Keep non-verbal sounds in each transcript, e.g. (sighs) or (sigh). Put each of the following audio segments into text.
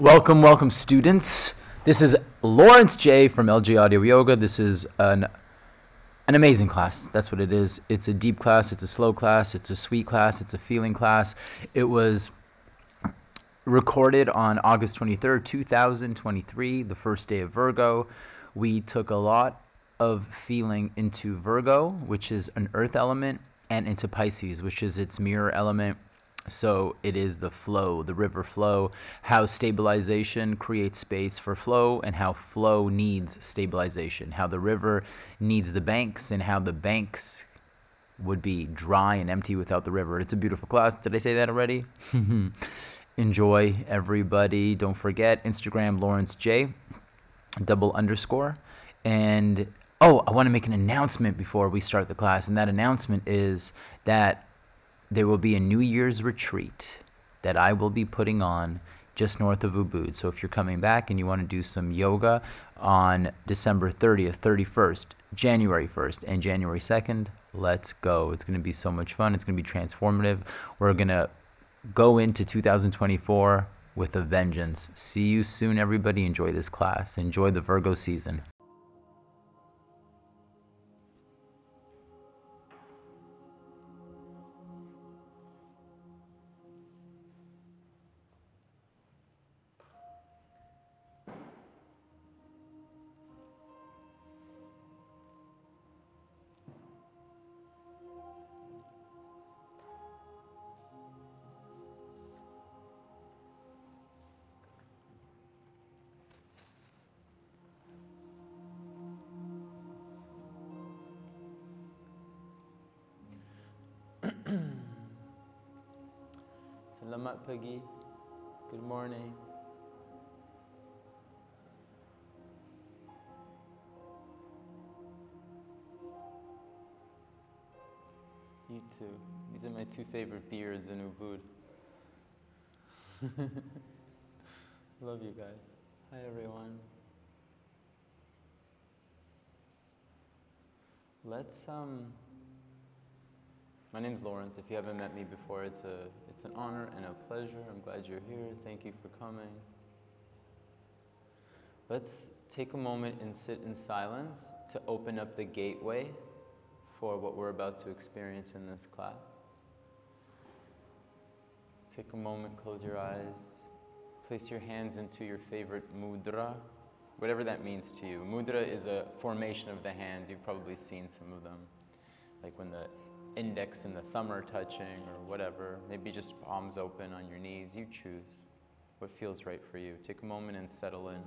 Welcome, welcome, students. This is Lawrence Jay from LJ Audio Yoga. This is an an amazing class. That's what it is. It's a deep class. It's a slow class. It's a sweet class. It's a feeling class. It was recorded on August 23rd, 2023, the first day of Virgo. We took a lot of feeling into Virgo, which is an earth element, and into Pisces, which is its mirror element. So it is the flow, the river flow, how stabilization creates space for flow, and how flow needs stabilization, how the river needs the banks, and how the banks would be dry and empty without the river. It's a beautiful class. Did I say that already? (laughs) Enjoy, everybody. Don't forget Instagram Lawrence Jay, double underscore. And oh, I want to make an announcement before we start the class. And that announcement is that there will be a New Year's retreat that I will be putting on just north of Ubud. So if you're coming back and you want to do some yoga on December 30th, 31st, January 1st, and January 2nd, let's go. It's going to be so much fun. It's going to be transformative. We're going to go into 2024 with a vengeance. See you soon, everybody. Enjoy this class. Enjoy the Virgo season. Two favorite beards in Ubud. (laughs) Love you guys. Hi everyone. Let's um my name's Lawrence. If you haven't met me before, it's, a, it's an honor and a pleasure. I'm glad you're here. Thank you for coming. Let's take a moment and sit in silence to open up the gateway for what we're about to experience in this class. Take a moment, close your eyes, place your hands into your favorite mudra, whatever that means to you. Mudra is a formation of the hands. You've probably seen some of them, like when the index and the thumb are touching or whatever. Maybe just palms open on your knees. You choose what feels right for you. Take a moment and settle in.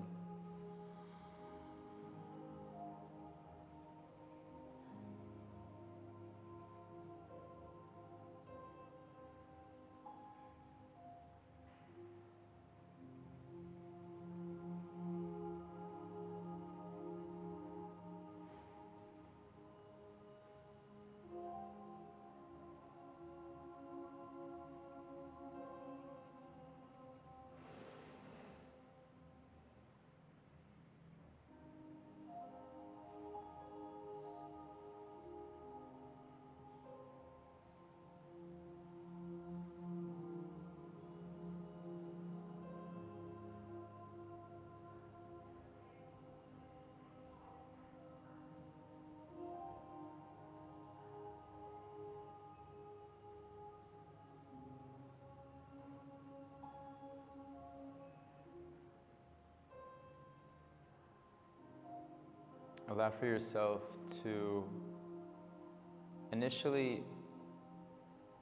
Allow for yourself to initially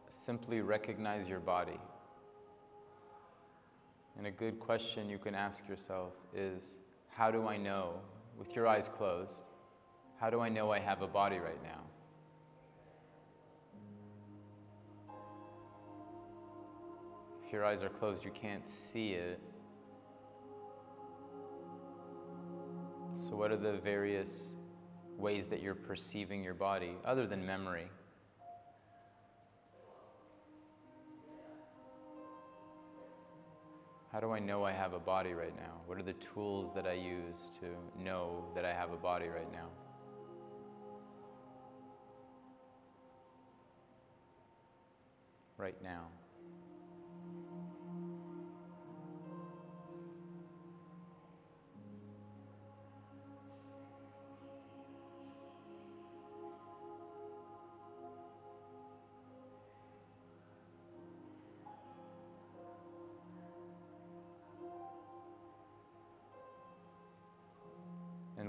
simply recognize your body. And a good question you can ask yourself is how do I know, with your eyes closed, how do I know I have a body right now? If your eyes are closed, you can't see it. So, what are the various ways that you're perceiving your body other than memory? How do I know I have a body right now? What are the tools that I use to know that I have a body right now? Right now.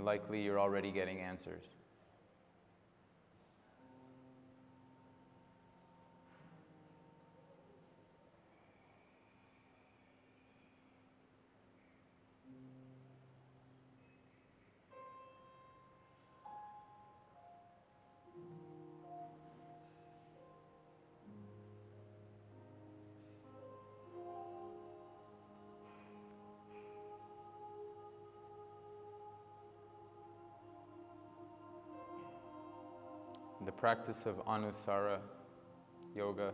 Likely you're already getting answers. Practice of Anusara yoga.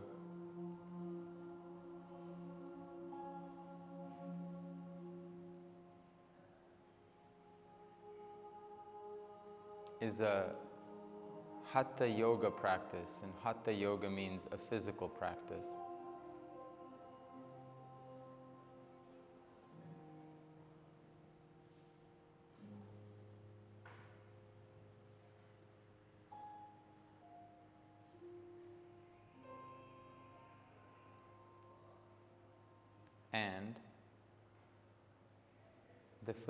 is a hatha yoga practice, and hatha yoga means a physical practice.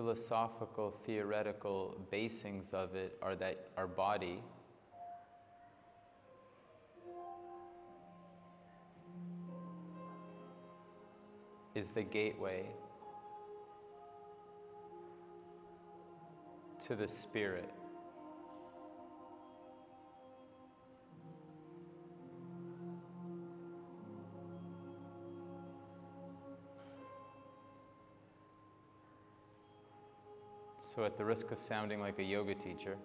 Philosophical, theoretical basings of it are that our body is the gateway to the spirit. So, at the risk of sounding like a yoga teacher,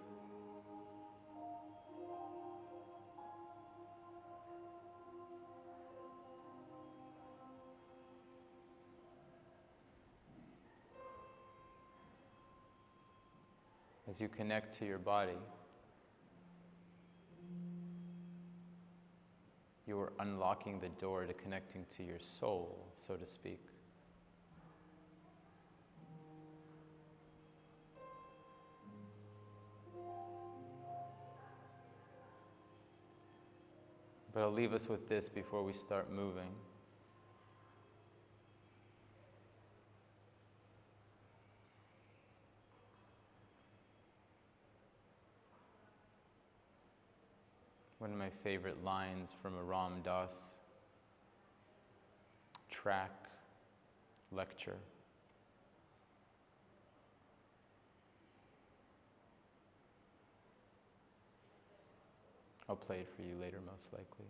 as you connect to your body, you are unlocking the door to connecting to your soul, so to speak. But I'll leave us with this before we start moving. One of my favorite lines from a Ram Dass track lecture. I'll play it for you later, most likely.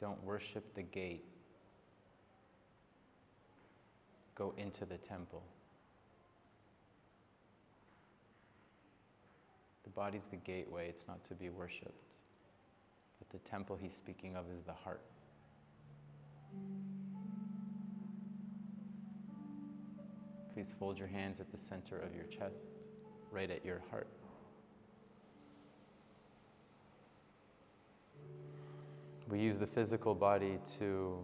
Don't worship the gate. Go into the temple. The body's the gateway, it's not to be worshipped. But the temple he's speaking of is the heart. Please fold your hands at the center of your chest right at your heart. We use the physical body to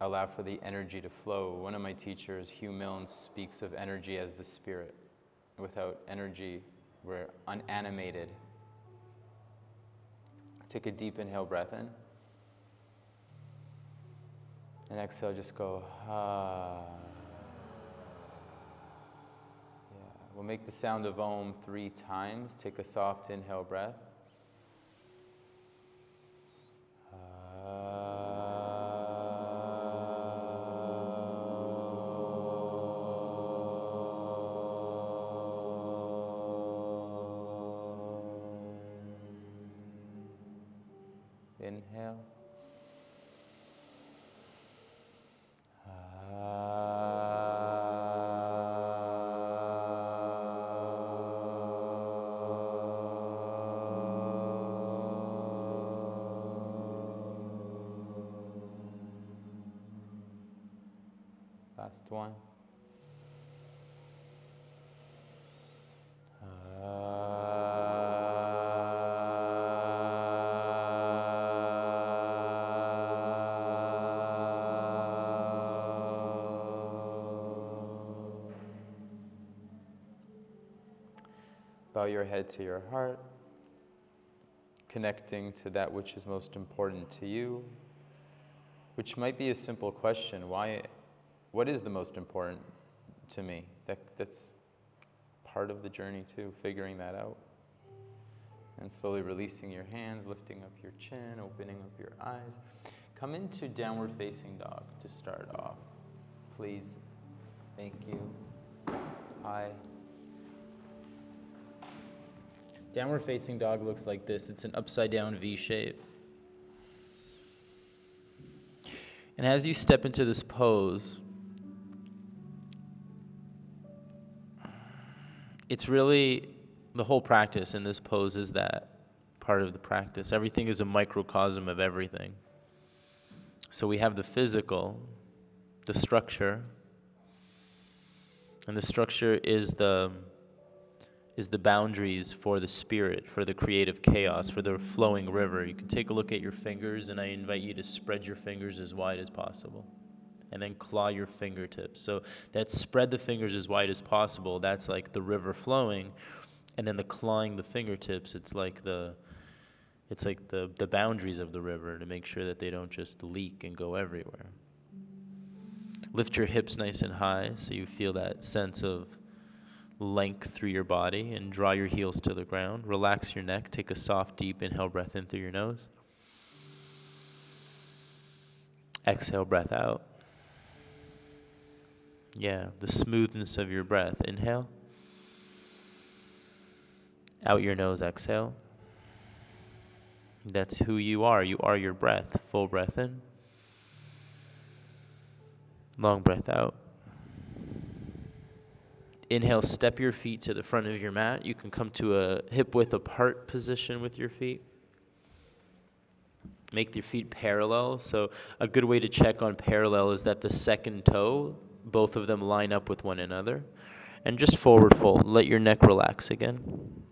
allow for the energy to flow. One of my teachers, Hugh Milne, speaks of energy as the spirit. Without energy, we're unanimated. Take a deep inhale breath in. And exhale, just go, ah. We'll make the sound of Om three times. Take a soft inhale breath. Bow your head to your heart, connecting to that which is most important to you, which might be a simple question why what is the most important to me? That, that's part of the journey too, figuring that out. And slowly releasing your hands, lifting up your chin, opening up your eyes. Come into downward facing dog to start off. Please. Thank you. Hi. Downward facing dog looks like this it's an upside down V shape. And as you step into this pose, it's really the whole practice in this pose is that part of the practice. Everything is a microcosm of everything. So we have the physical, the structure, and the structure is the is the boundaries for the spirit, for the creative chaos, for the flowing river. You can take a look at your fingers, and I invite you to spread your fingers as wide as possible. And then claw your fingertips. So that spread the fingers as wide as possible. That's like the river flowing. And then the clawing the fingertips, it's like the it's like the, the boundaries of the river to make sure that they don't just leak and go everywhere. Lift your hips nice and high so you feel that sense of length through your body and draw your heels to the ground. Relax your neck. Take a soft, deep inhale breath in through your nose. Exhale, breath out. Yeah, the smoothness of your breath. Inhale. Out your nose, exhale. That's who you are. You are your breath. Full breath in. Long breath out. Inhale, step your feet to the front of your mat. You can come to a hip width apart position with your feet. Make your feet parallel. So, a good way to check on parallel is that the second toe, both of them line up with one another. And just forward fold. Let your neck relax again.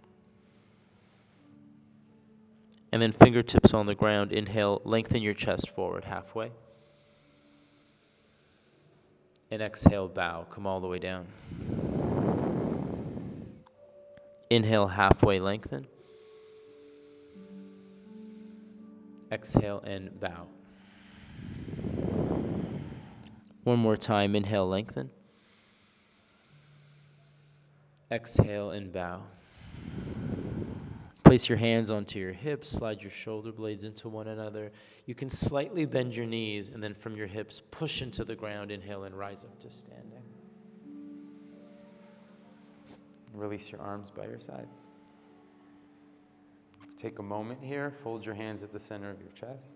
And then fingertips on the ground. Inhale, lengthen your chest forward halfway. And exhale, bow. Come all the way down. Inhale, halfway lengthen. Exhale and bow. One more time. Inhale, lengthen. Exhale and bow. Place your hands onto your hips, slide your shoulder blades into one another. You can slightly bend your knees, and then from your hips, push into the ground. Inhale and rise up to standing. Release your arms by your sides. Take a moment here, fold your hands at the center of your chest.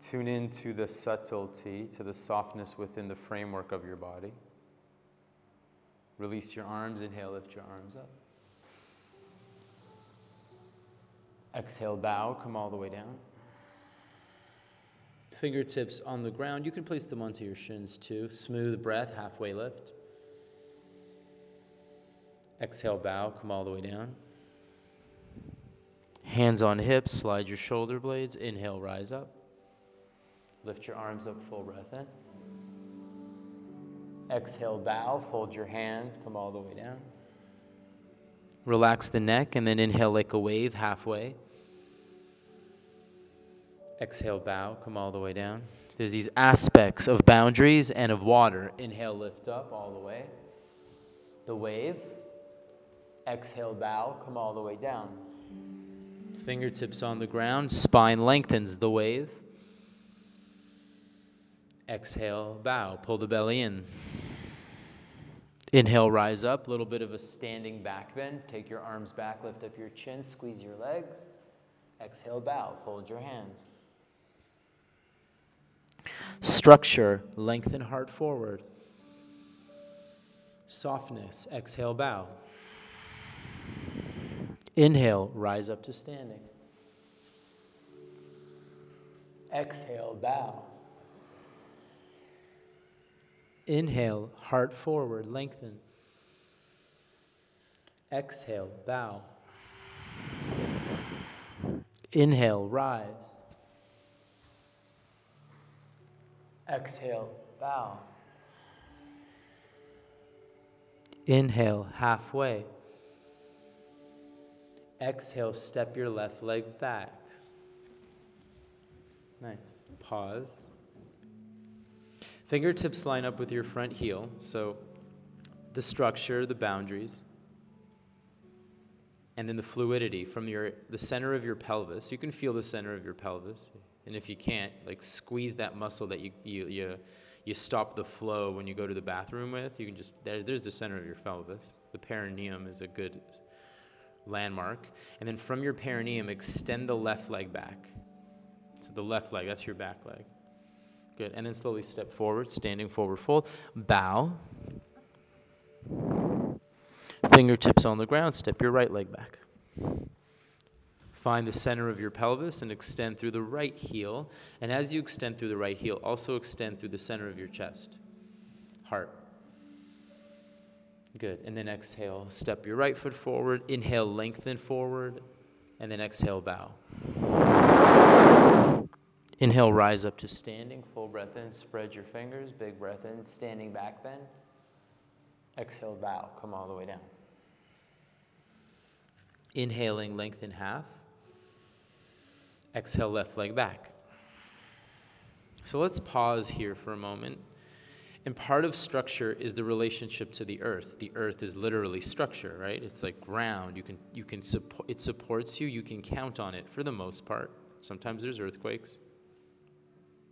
Tune into the subtlety, to the softness within the framework of your body. Release your arms, inhale, lift your arms up. Exhale, bow, come all the way down. Fingertips on the ground. You can place them onto your shins too. Smooth breath, halfway lift. Exhale, bow, come all the way down. Hands on hips, slide your shoulder blades. Inhale, rise up. Lift your arms up, full breath in. Exhale, bow, fold your hands, come all the way down. Relax the neck and then inhale like a wave halfway. Exhale, bow, come all the way down. So there's these aspects of boundaries and of water. Inhale, lift up all the way. The wave. Exhale, bow, come all the way down. Fingertips on the ground, spine lengthens the wave. Exhale, bow, pull the belly in. Inhale, rise up, a little bit of a standing back bend. Take your arms back, lift up your chin, squeeze your legs. Exhale, bow, fold your hands. Structure, lengthen heart forward. Softness, exhale, bow. Inhale, rise up to standing. Exhale, bow. Inhale, heart forward, lengthen. Exhale, bow. Inhale, rise. Exhale, bow. Inhale, halfway. Exhale, step your left leg back. Nice. Pause. Fingertips line up with your front heel. So the structure, the boundaries, and then the fluidity from your the center of your pelvis. You can feel the center of your pelvis. And if you can't, like squeeze that muscle that you you you, you stop the flow when you go to the bathroom with. You can just there, there's the center of your pelvis. The perineum is a good landmark. And then from your perineum, extend the left leg back. So the left leg, that's your back leg. Good. And then slowly step forward, standing forward fold. Bow. Fingertips on the ground, step your right leg back. Find the center of your pelvis and extend through the right heel. And as you extend through the right heel, also extend through the center of your chest, heart. Good. And then exhale, step your right foot forward. Inhale, lengthen forward. And then exhale, bow. Inhale, rise up to standing. Full breath in, spread your fingers. Big breath in, standing back bend. Exhale, bow. Come all the way down. Inhaling, lengthen half. Exhale, left leg back. So let's pause here for a moment. And part of structure is the relationship to the earth. The earth is literally structure, right? It's like ground. You can, you can support, it supports you. You can count on it for the most part. Sometimes there's earthquakes,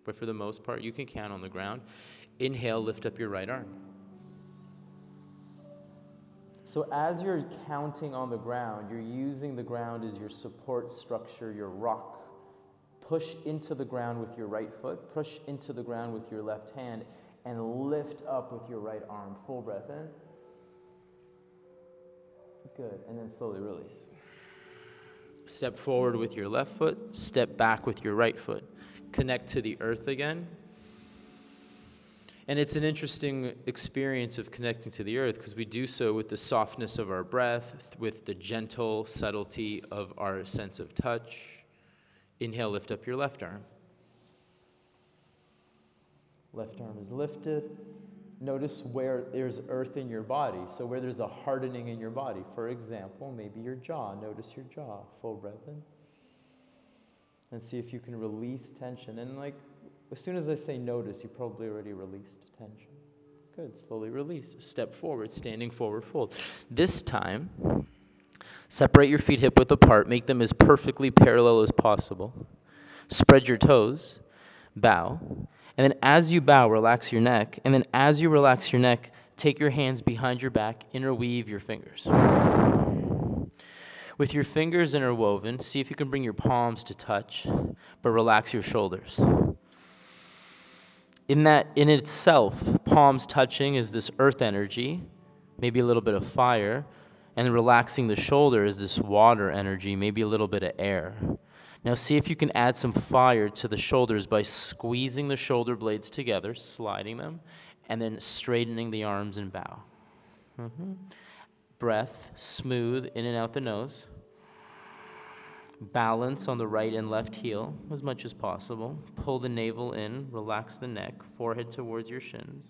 but for the most part, you can count on the ground. Inhale, lift up your right arm. So, as you're counting on the ground, you're using the ground as your support structure, your rock Push into the ground with your right foot, push into the ground with your left hand, and lift up with your right arm. Full breath in. Good. And then slowly release. Step forward with your left foot, step back with your right foot. Connect to the earth again. And it's an interesting experience of connecting to the earth because we do so with the softness of our breath, with the gentle subtlety of our sense of touch Inhale, lift up your left arm. Left arm is lifted. Notice where there's earth in your body. So, where there's a hardening in your body. For example, maybe your jaw. Notice your jaw. Full breath in. And see if you can release tension. And, like, as soon as I say notice, you probably already released tension. Good. Slowly release. Step forward, standing forward, fold. This time, Separate your feet hip width apart, make them as perfectly parallel as possible. Spread your toes, bow. And then as you bow, relax your neck. And then as you relax your neck, take your hands behind your back, interweave your fingers. With your fingers interwoven, see if you can bring your palms to touch, but relax your shoulders. In that, in itself, palms touching is this earth energy, maybe a little bit of fire, and relaxing the shoulder is this water energy, maybe a little bit of air. Now, see if you can add some fire to the shoulders by squeezing the shoulder blades together, sliding them, and then straightening the arms and bow. Mm-hmm. Breath, smooth in and out the nose. Balance on the right and left heel as much as possible. Pull the navel in, relax the neck, forehead towards your shins.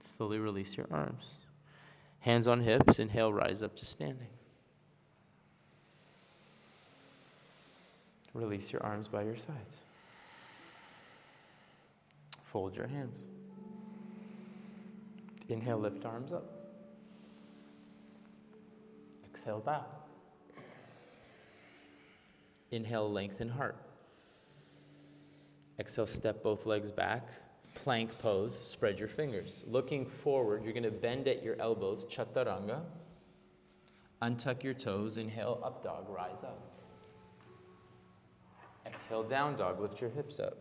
Slowly release your arms. Hands on hips, inhale, rise up to standing. Release your arms by your sides. Fold your hands. Inhale, lift arms up. Exhale, bow. Inhale, lengthen heart. Exhale, step both legs back plank pose, spread your fingers. Looking forward, you're going to bend at your elbows, chaturanga. Untuck your toes, inhale, up dog, rise up. Exhale, down dog, lift your hips up.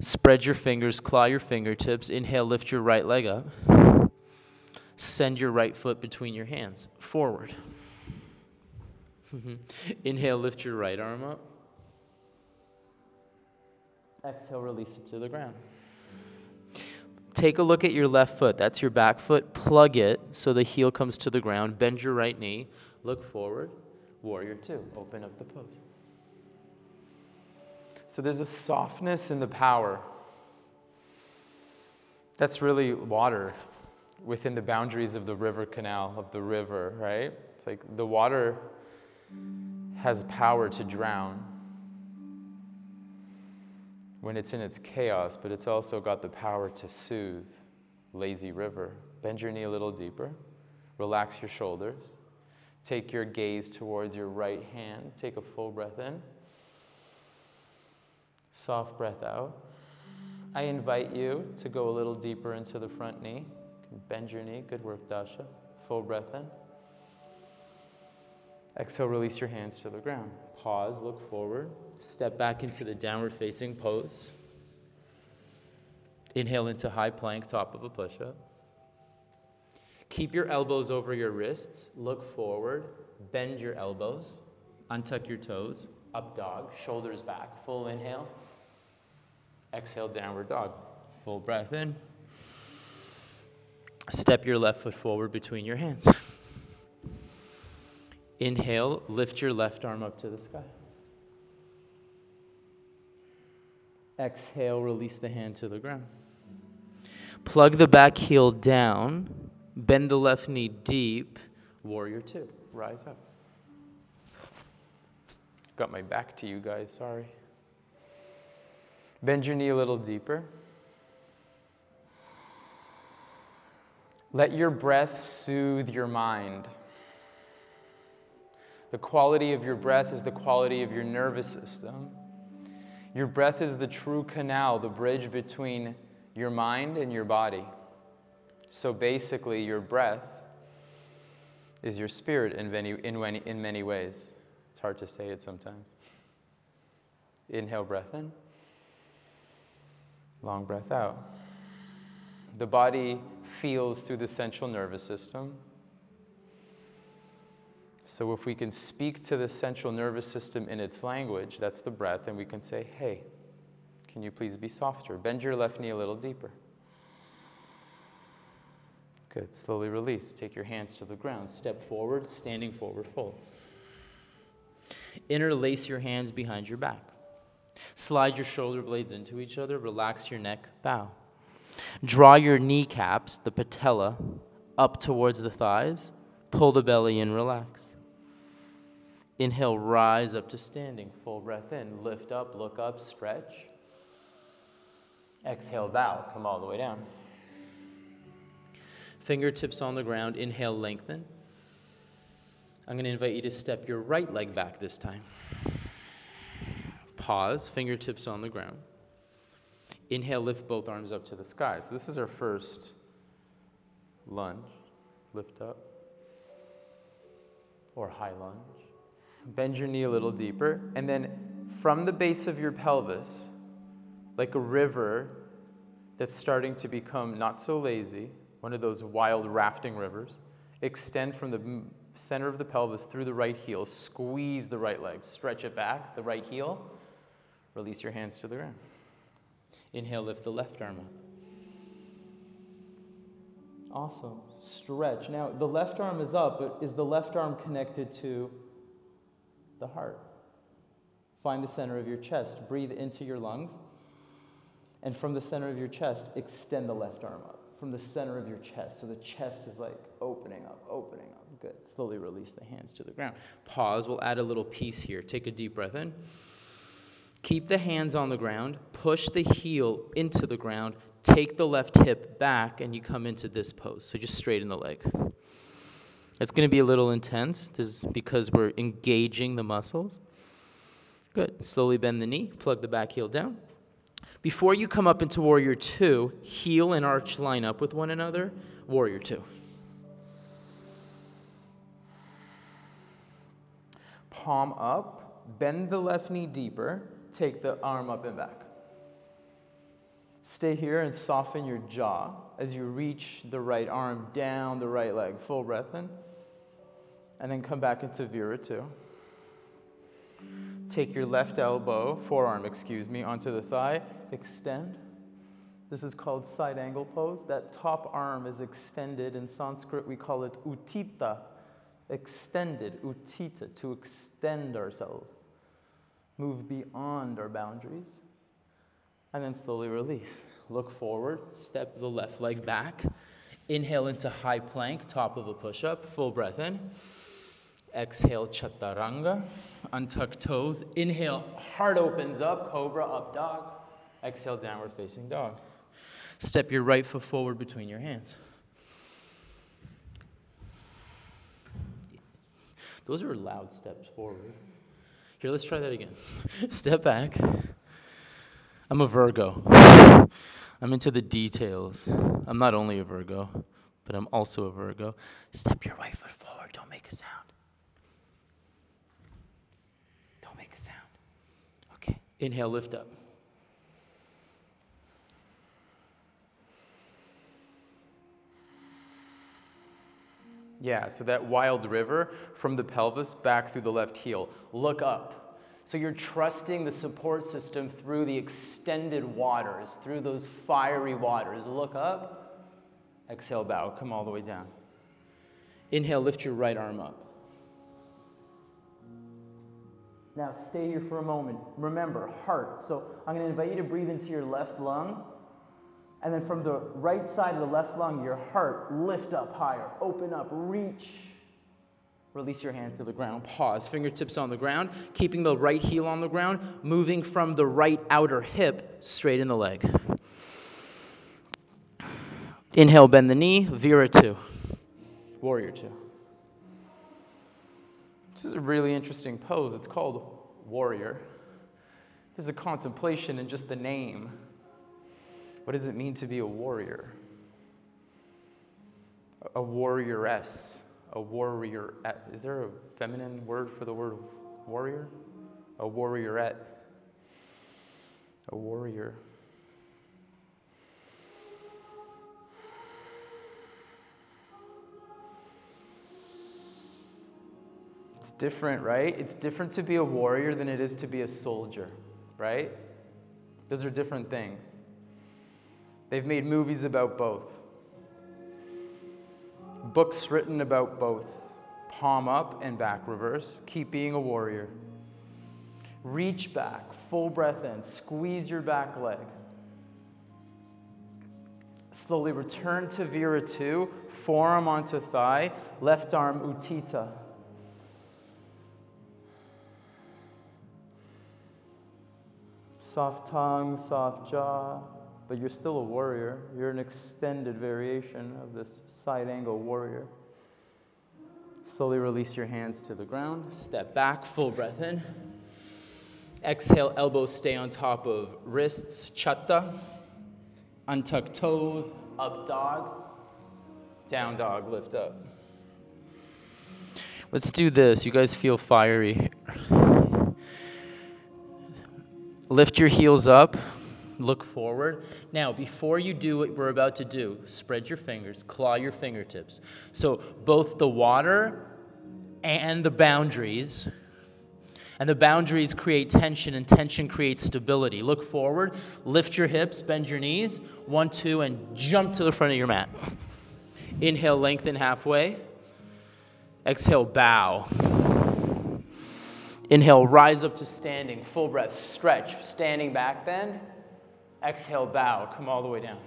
Spread your fingers, claw your fingertips. Inhale, lift your right leg up. Send your right foot between your hands, forward. (laughs) Inhale, lift your right arm up. Exhale, release it to the ground. Take a look at your left foot. That's your back foot. Plug it so the heel comes to the ground. Bend your right knee. Look forward. Warrior two. Open up the pose. So there's a softness in the power. That's really water within the boundaries of the river canal, of the river, right? It's like the water has power to drown when it's in its chaos, but it's also got the power to soothe. Lazy river. Bend your knee a little deeper. Relax your shoulders. Take your gaze towards your right hand. Take a full breath in. Soft breath out. I invite you to go a little deeper into the front knee. Bend your knee. Good work, Dasha. Full breath in. Exhale, release your hands to the ground. Pause, look forward. Step back into the downward facing pose. Inhale into high plank, top of a push up. Keep your elbows over your wrists. Look forward. Bend your elbows. Untuck your toes. Up dog. Shoulders back. Full inhale. Exhale, downward dog. Full breath in. Step your left foot forward between your hands. Inhale, lift your left arm up to the sky. Exhale, release the hand to the ground. Plug the back heel down, bend the left knee deep. Warrior two, rise up. Got my back to you guys, sorry. Bend your knee a little deeper. Let your breath soothe your mind. The quality of your breath is the quality of your nervous system. Your breath is the true canal, the bridge between your mind and your body. So basically, your breath is your spirit in many, in, many, in many ways. It's hard to say it sometimes. Inhale, breath in. Long breath out. The body feels through the central nervous system. So, if we can speak to the central nervous system in its language, that's the breath, and we can say, hey, can you please be softer? Bend your left knee a little deeper. Good. Slowly release. Take your hands to the ground. Step forward, standing forward fold. Interlace your hands behind your back. Slide your shoulder blades into each other. Relax your neck. Bow. Draw your kneecaps, the patella, up towards the thighs. Pull the belly in, relax. Inhale, rise up to standing. Full breath in. Lift up, look up, stretch. Exhale, bow. Come all the way down. Fingertips on the ground. Inhale, lengthen. I'm going to invite you to step your right leg back this time. Pause, fingertips on the ground. Inhale, lift both arms up to the sky. So, this is our first lunge. Lift up. Or high lunge. Bend your knee a little deeper. And then from the base of your pelvis, like a river that's starting to become not so lazy, one of those wild rafting rivers, extend from the center of the pelvis through the right heel. Squeeze the right leg. Stretch it back, the right heel. Release your hands to the ground. Inhale, lift the left arm up. Awesome. Stretch. Now, the left arm is up, but is the left arm connected to the heart? Find the center of your chest. Breathe into your lungs. And from the center of your chest, extend the left arm up. From the center of your chest. So the chest is like opening up, opening up. Good. Slowly release the hands to the ground. Pause. We'll add a little piece here. Take a deep breath in. Keep the hands on the ground. Push the heel into the ground. Take the left hip back, and you come into this pose. So just straighten the leg. It's going to be a little intense. This is because we're engaging the muscles. Good. Slowly bend the knee. Plug the back heel down. Before you come up into Warrior Two, heel and arch line up with one another. Warrior Two. palm up, bend the left knee deeper, take the arm up and back. Stay here and soften your jaw as you reach the right arm down the right leg. Full breath in. And then come back into Vira 2. Take your left elbow, forearm, excuse me, onto the thigh. Extend. This is called side angle pose. That top arm is extended. In Sanskrit, we call it Utthita, extended, Utthita, to extend ourselves, move beyond our boundaries, and then slowly release. Look forward, step the left leg back, inhale into high plank, top of a push up, full breath in. Exhale, chaturanga, untuck toes. Inhale, heart opens up, cobra, up dog. Exhale, downward facing dog. Step your right foot forward between your hands. Those are loud steps forward. Here, let's try that again. (laughs) Step back. I'm a Virgo. I'm into the details. I'm not only a Virgo, but I'm also a Virgo. Step your right foot forward. Don't make a sound. Don't make a sound. Okay. Inhale, lift up. Yeah, so that wild river from the pelvis back through the left heel. Look up. So you're trusting the support system through the extended waters, through those fiery waters. Look up. Exhale, bow. Come all the way down. Inhale, lift your right arm up. Now stay here for a moment. Remember, heart. So I'm going to invite you to breathe into your left lung. And then from the right side of the left lung, your heart, lift up higher, open up, reach. Release your hands to the ground. Pause. Fingertips on the ground, keeping the right heel on the ground, moving from the right outer hip straight in the leg. Inhale, bend the knee, Vira two. Warrior two. This is a really interesting pose. It's called warrior. There's a contemplation in just the name. What does it mean to be a warrior? A warrioress. A warrior. Is there a feminine word for the word warrior? A warriorette. A warrior. Different, right? It's different to be a warrior than it is to be a soldier, right? Those are different things. They've made movies about both, books written about both. Palm up and back reverse. Keep being a warrior. Reach back, full breath in. Squeeze your back leg. Slowly return to Vira 2, forearm onto thigh, left arm Utthita. Soft tongue, soft jaw but you're still a warrior. You're an extended variation of this side angle warrior. Slowly release your hands to the ground. Step back, full breath in. Exhale, elbows stay on top of wrists, chatta. Untuck toes, up dog. Down dog, lift up. Let's do this. You guys feel fiery. Lift your heels up. Look forward. Now, before you do what we're about to do, spread your fingers, claw your fingertips. So, both the water and the boundaries, and the boundaries create tension, and tension creates stability. Look forward, lift your hips, bend your knees. One, two, and jump to the front of your mat. Inhale, lengthen halfway. Exhale, bow. Inhale, rise up to standing, full breath, stretch, standing back bend. Exhale, bow, come all the way down.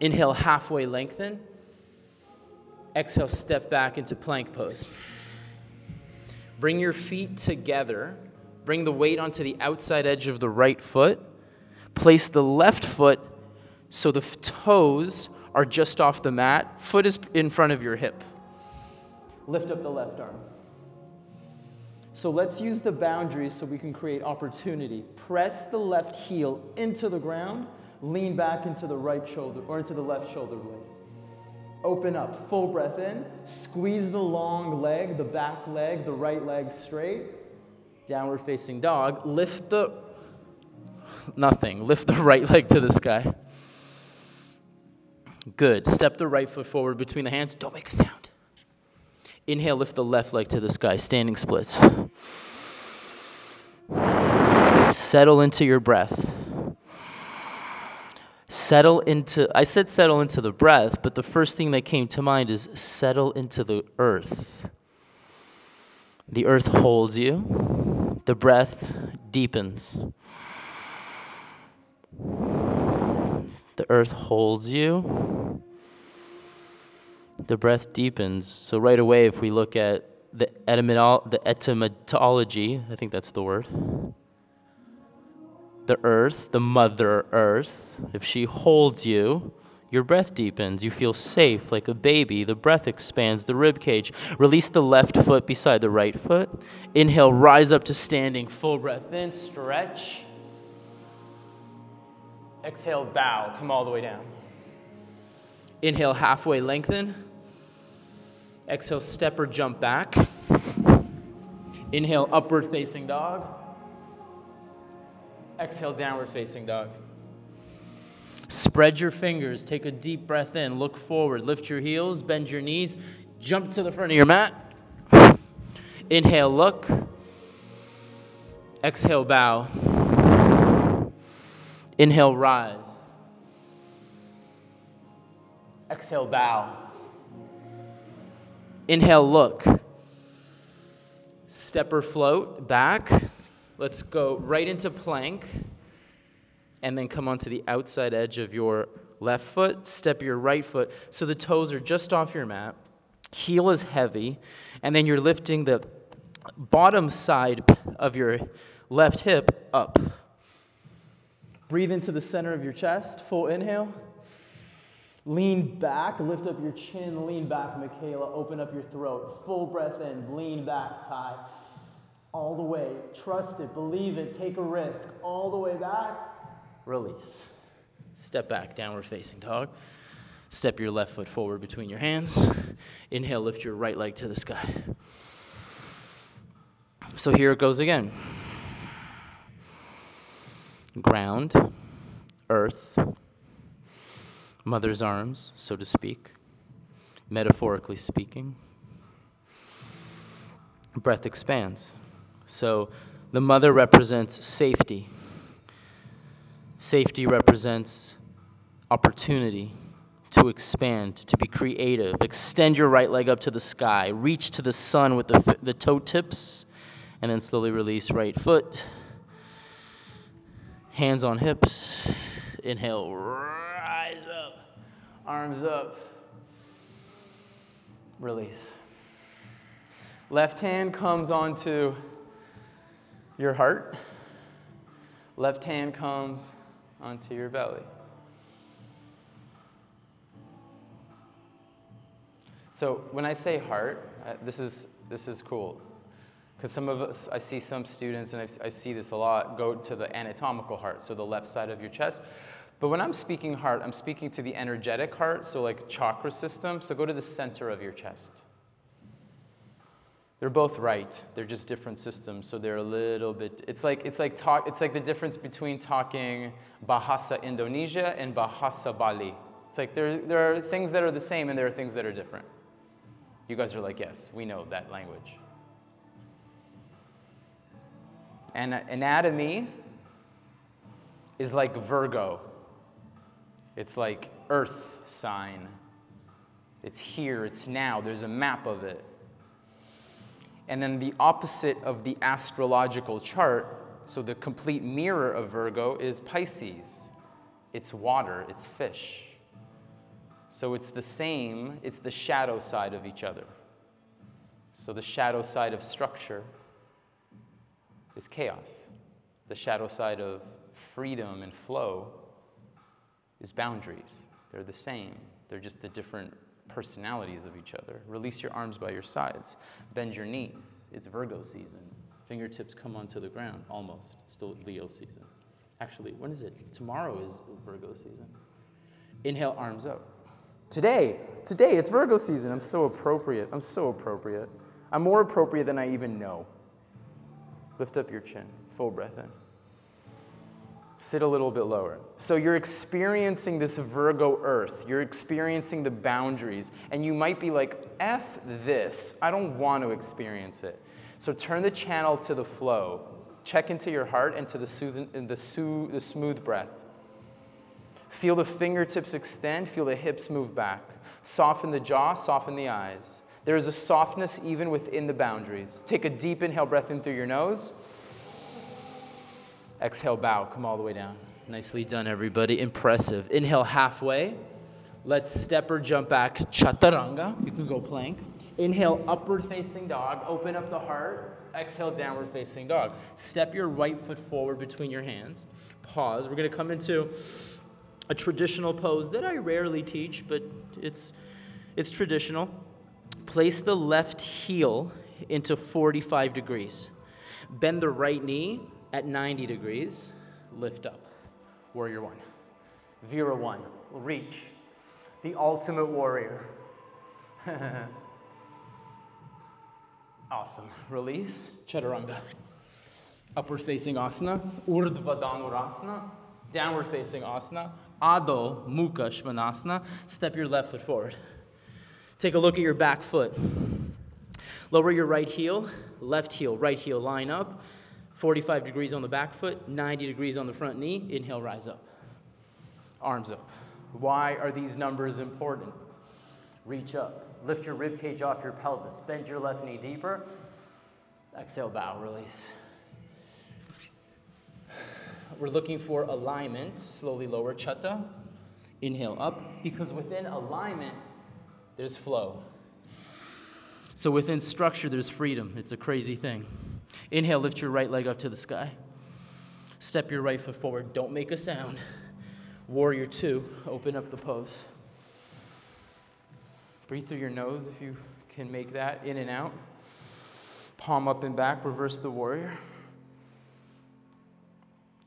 Inhale, halfway lengthen. Exhale, step back into plank pose. Bring your feet together. Bring the weight onto the outside edge of the right foot. Place the left foot so the toes are just off the mat. Foot is in front of your hip. Lift up the left arm. So let's use the boundaries so we can create opportunity. Press the left heel into the ground, lean back into the right shoulder or into the left shoulder blade. Open up, full breath in, squeeze the long leg, the back leg, the right leg straight. Downward facing dog. Lift the nothing. Lift the (laughs) right leg to the sky. Good. Step the right foot forward between the hands. Don't make a sound. Inhale, lift the left leg to the sky, standing splits. Settle into your breath. Settle into, I said settle into the breath, but the first thing that came to mind is settle into the earth. The earth holds you, the breath deepens. The earth holds you, the breath deepens. So right away, if we look at the, etymolo- the etymology, I think that's the word. the earth, the mother earth, if she holds you, your breath deepens. You feel safe like a baby. The breath expands the rib cage. Release the left foot beside the right foot. Inhale, rise up to standing. Full breath in, stretch. Exhale, bow. Come all the way down. Inhale, halfway lengthen. Exhale, step or jump back. Inhale, upward facing dog. Exhale, downward facing dog. Spread your fingers, take a deep breath in, look forward, lift your heels, bend your knees, jump to the front of your mat. Inhale, look. Exhale, bow. Inhale, rise. Exhale, bow. Inhale, look. Step or float back. Let's go right into plank. And then come onto the outside edge of your left foot. Step your right foot so the toes are just off your mat. Heel is heavy. And then you're lifting the bottom side of your left hip up. Breathe into the center of your chest. Full inhale. Lean back, lift up your chin, lean back, Michaela. Open up your throat. Full breath in, lean back, tie. All the way. Trust it, believe it, take a risk. All the way back. Release. Step back, downward facing dog. Step your left foot forward between your hands. Inhale, lift your right leg to the sky. So here it goes again ground, earth, mother's arms, so to speak, metaphorically speaking. Breath expands. So the mother represents safety. Safety represents opportunity to expand, to be creative. Extend your right leg up to the sky. Reach to the sun with the, the toe tips, and then slowly release right foot. Hands on hips. Inhale. Arms up. Release. Left hand comes onto your heart. Left hand comes onto your belly. So when I say heart, uh, this is this is cool. Because some of us, I see some students, and I, I see this a lot, go to the anatomical heart, so the left side of your chest. But when I'm speaking heart, I'm speaking to the energetic heart, so like chakra system. So go to the center of your chest. They're both right. They're just different systems, so they're a little bit. It's like it's like talk. It's like the difference between talking Bahasa Indonesia and Bahasa Bali. It's like there there are things that are the same and there are things that are different. You guys are like, yes, we know that language. And anatomy is like Virgo. It's like earth sign. It's here, it's now. There's a map of it. And then the opposite of the astrological chart, so the complete mirror of Virgo, is Pisces. It's water, it's fish. So it's the same, it's the shadow side of each other. So the shadow side of structure is chaos. The shadow side of freedom and flow is boundaries. They're the same, they're just the different personalities of each other. Release your arms by your sides, bend your knees. It's Virgo season. Fingertips come onto the ground, almost. It's still Leo season. Actually, when is it? Tomorrow is Virgo season. Inhale, arms up. Today, today, it's Virgo season. I'm so appropriate. I'm so appropriate. I'm more appropriate than I even know. Lift up your chin, full breath in. Sit a little bit lower. So you're experiencing this Virgo earth. You're experiencing the boundaries. And you might be like, F this. I don't want to experience it. So turn the channel to the flow. Check into your heart and to the, sooth- the, soo- the smooth breath. Feel the fingertips extend, feel the hips move back. Soften the jaw, soften the eyes. There is a softness even within the boundaries. Take a deep inhale breath in through your nose. Exhale, bow. Come all the way down. Nicely done, everybody. Impressive. Inhale halfway. Let's step or jump back. Chaturanga. You can go plank. Inhale, upward facing dog. Open up the heart. Exhale, downward facing dog. Step your right foot forward between your hands. Pause. We're going to come into a traditional pose that I rarely teach, but it's, it's traditional. Place the left heel into 45 degrees. Bend the right knee at 90 degrees. Lift up. Warrior one. Vira one. Reach. The ultimate warrior. (laughs) awesome. Release. Chaturanga. Upward facing asana. Urdhva Dhanurasana. Downward facing asana. Adho Mukha Svanasana. Step your left foot forward. Take a look at your back foot. Lower your right heel, left heel, right heel, line up. 45 degrees on the back foot, 90 degrees on the front knee. Inhale, rise up. Arms up. Why are these numbers important? Reach up. Lift your rib cage off your pelvis. Bend your left knee deeper. Exhale, bow, release. We're looking for alignment. Slowly lower chatta. Inhale up, because within alignment, there's flow. So within structure, there's freedom. It's a crazy thing. Inhale, lift your right leg up to the sky. Step your right foot forward. Don't make a sound. Warrior two, open up the pose. Breathe through your nose if you can make that in and out. Palm up and back, reverse the warrior.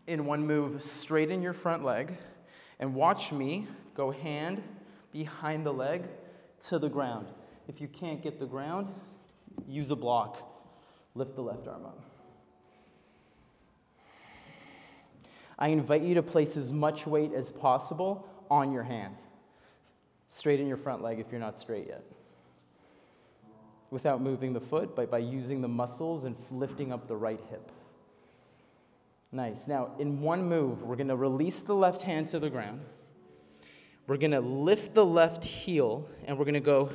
In one move, straighten your front leg and watch me go hand behind the leg to the ground. If you can't get the ground, use a block. Lift the left arm up. I invite you to place as much weight as possible on your hand. Straighten your front leg if you're not straight yet. Without moving the foot, but by using the muscles and lifting up the right hip. Nice. Now, in one move, we're going to release the left hand to the ground. We're going to lift the left heel and we're going to go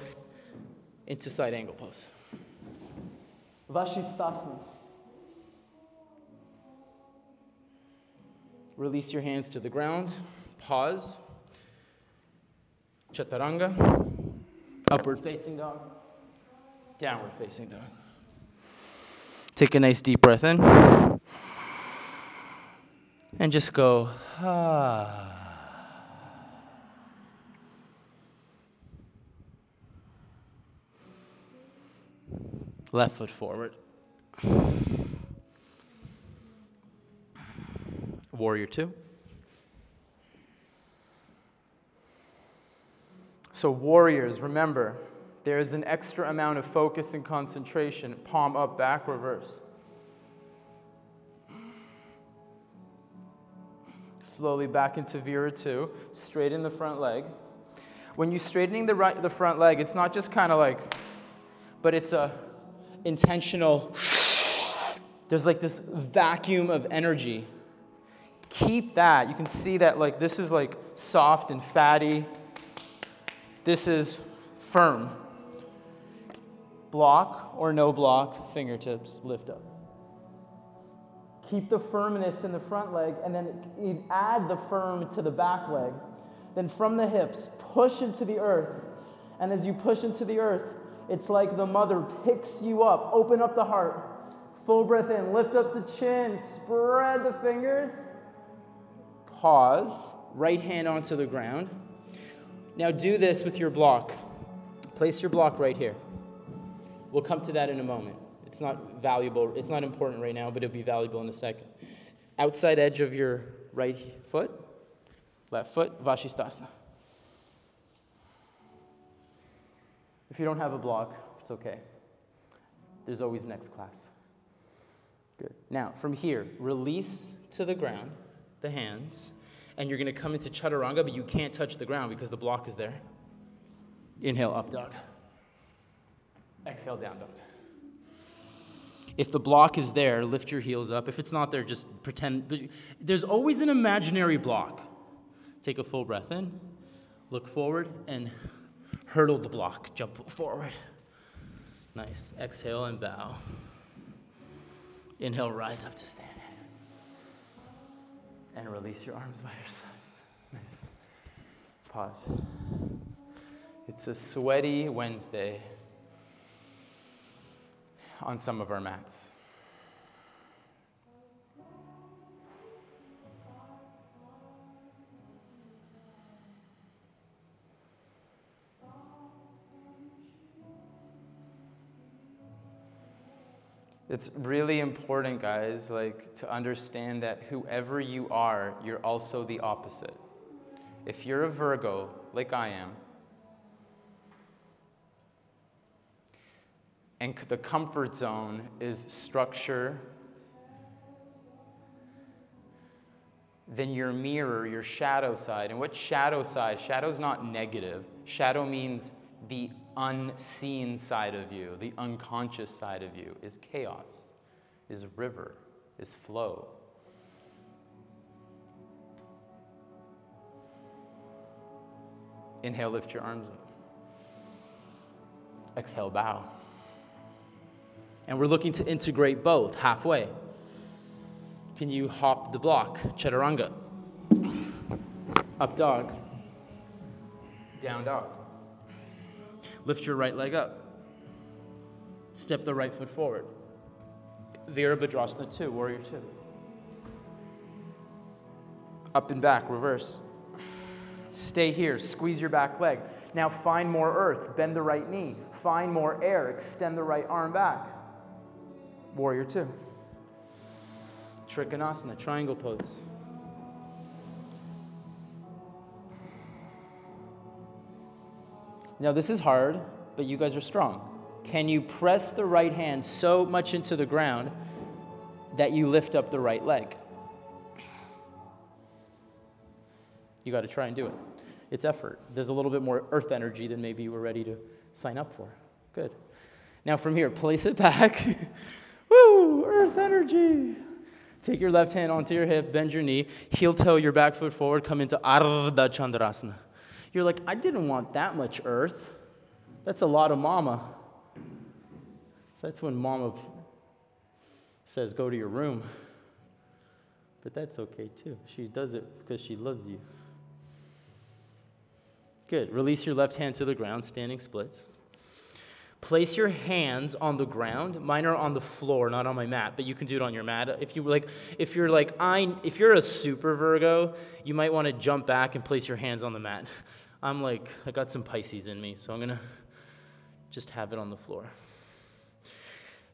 into side angle pose. Vashisthasana. Release your hands to the ground. Pause. Chaturanga. Upward facing dog. Downward facing dog. Take a nice deep breath in. And just go, ah. Left foot forward. Warrior two. So, warriors, remember, there is an extra amount of focus and concentration. Palm up, back, reverse. Slowly back into Vira 2. Straighten the front leg. When you're straightening the, right, the front leg, it's not just kind of like, but it's a intentional, there's like this vacuum of energy. Keep that. You can see that like this is like soft and fatty. This is firm. Block or no block, fingertips lift up. Keep the firmness in the front leg and then add the firm to the back leg. Then from the hips, push into the earth. And as you push into the earth, it's like the mother picks you up. Open up the heart. Full breath in. Lift up the chin. Spread the fingers. Pause. Right hand onto the ground. Now do this with your block. Place your block right here. We'll come to that in a moment. It's not valuable, it's not important right now, but it'll be valuable in a second. Outside edge of your right foot, left foot, Vashisthasana. If you don't have a block, it's okay. There's always next class. Good. Now, from here, release to the ground the hands, and you're going to come into chaturanga, but you can't touch the ground because the block is there. Inhale, up dog. Exhale, down dog. If the block is there, lift your heels up. If it's not there, just pretend. There's always an imaginary block. Take a full breath in, look forward, and hurdle the block. Jump forward. Nice. Exhale and bow. Inhale, rise up to stand. And release your arms by your sides. Nice. Pause. It's a sweaty Wednesday on some of our mats. It's really important, guys, like to understand that whoever you are, you're also the opposite. If you're a Virgo, like I am, and the comfort zone is structure, then your mirror, your shadow side. And what shadow side? Shadow's not negative. Shadow means the unseen side of you, the unconscious side of you, is chaos, is river, is flow. Inhale, lift your arms up. Exhale, bow. And we're looking to integrate both halfway. Can you hop the block? Chaturanga. Up dog. Down dog. Lift your right leg up. Step the right foot forward. Virabhadrasana 2, Warrior 2. Up and back, reverse. Stay here, squeeze your back leg. Now find more earth, bend the right knee. Find more air, extend the right arm back. Warrior 2. Trikonasana, triangle pose. Now, this is hard, but you guys are strong. Can you press the right hand so much into the ground that you lift up the right leg? You got to try and do it. It's effort. There's a little bit more earth energy than maybe you were ready to sign up for. Good. Now, from here, place it back. (laughs) Woo, earth energy. Take your left hand onto your hip, bend your knee, heel toe your back foot forward, come into Ardha Chandrasana. You're like, I didn't want that much earth. That's a lot of mama. So that's when mama says, go to your room. But that's okay too. She does it because she loves you. Good. Release your left hand to the ground, standing splits. Place your hands on the ground. Mine are on the floor, not on my mat, but you can do it on your mat. If you like, if you're like I, if you're a super Virgo, you might want to jump back and place your hands on the mat. I'm like, I got some Pisces in me, so I'm gonna just have it on the floor.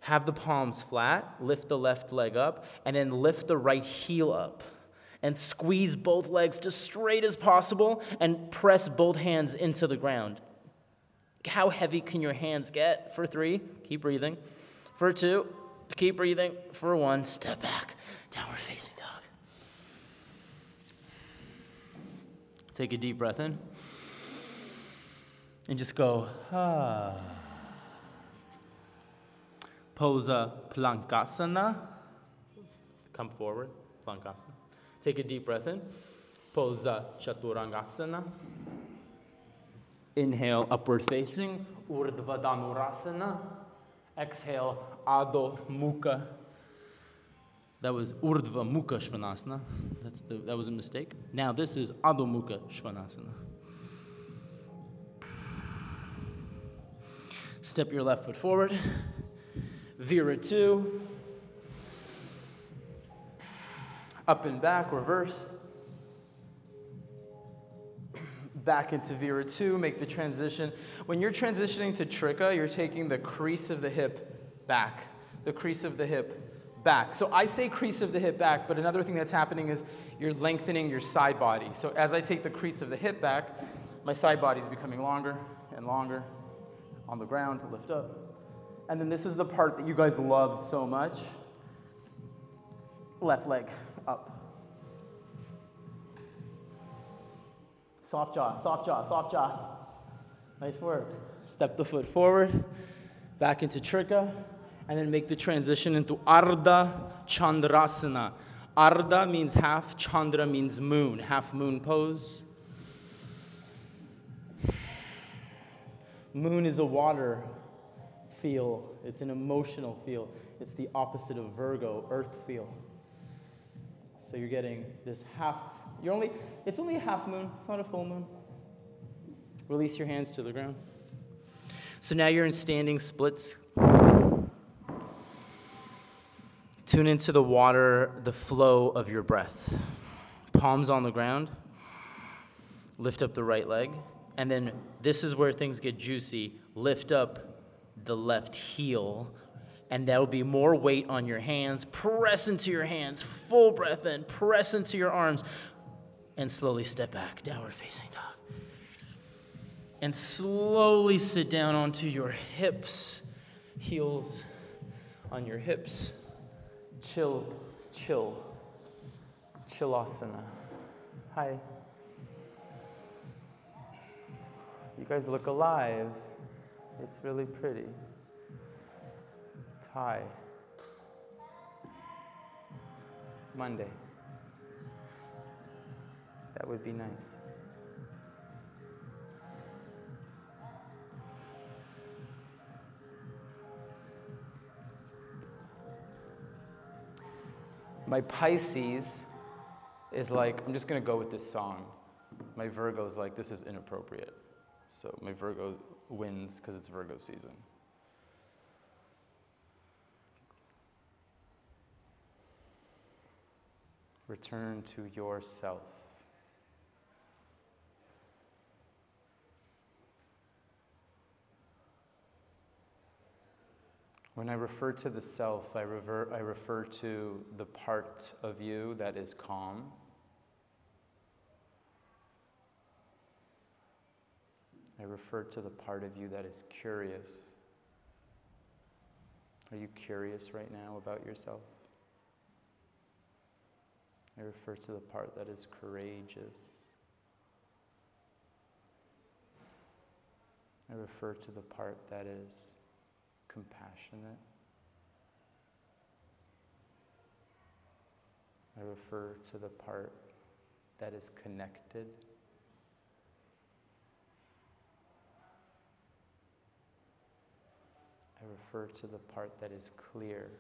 Have the palms flat, lift the left leg up, and then lift the right heel up. And squeeze both legs to straight as possible and press both hands into the ground. How heavy can your hands get? For three, keep breathing. For two, keep breathing. For one, step back, downward facing dog. Take a deep breath in. And just go, ah. Posa Plankasana. Come forward, Plankasana. Take a deep breath in. Posa Chaturangasana. Inhale, upward facing, Urdhva Dhanurasana. Exhale, Adho Mukha. That was Urdhva Mukha Svanasana. That's the, that was a mistake. Now this is Adho Mukha Svanasana. Step your left foot forward. Vira two. Up and back, reverse. Back into Vira two, make the transition. When you're transitioning to Trika, you're taking the crease of the hip back. The crease of the hip back. So I say crease of the hip back, but another thing that's happening is you're lengthening your side body. So as I take the crease of the hip back, my side body is becoming longer and longer on the ground, to lift up. And then this is the part that you guys loved so much. Left leg up. Soft jaw, soft jaw, soft jaw. Nice work. Step the foot forward, back into Trika, and then make the transition into Ardha Chandrasana. Ardha means half, Chandra means moon, half moon pose. Moon is a water feel, it's an emotional feel. It's the opposite of Virgo, earth feel. So you're getting this half, you're only, it's only a half moon, it's not a full moon. Release your hands to the ground. So now you're in standing splits. Tune into the water, the flow of your breath. Palms on the ground. Lift up the right leg. And then this is where things get juicy. Lift up the left heel and there'll be more weight on your hands. Press into your hands, full breath in, press into your arms, and slowly step back, downward facing dog. And slowly sit down onto your hips, heels on your hips. Chill, chill, chillasana. Hi. You guys look alive. It's really pretty. Thai. Monday. That would be nice. My Pisces is like, I'm just going to go with this song. My Virgo is like, this is inappropriate. So my Virgo wins because it's Virgo season. Return to yourself. When I refer to the self, I, rever- I refer to the part of you that is calm. I refer to the part of you that is curious. Are you curious right now about yourself? I refer to the part that is courageous. I refer to the part that is compassionate. I refer to the part that is connected. I refer to the part that is clear.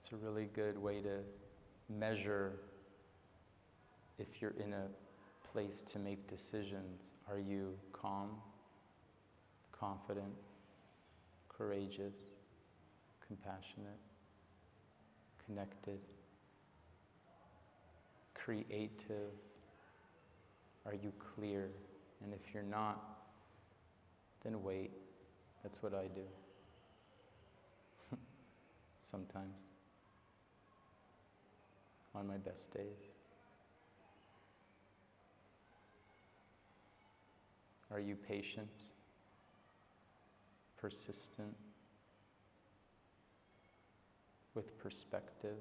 It's a really good way to measure if you're in a place to make decisions. Are you calm, confident, courageous, compassionate, connected, creative? Are you clear? And if you're not, then wait. That's what I do. (laughs) Sometimes. On my best days. Are you patient, persistent, with perspective?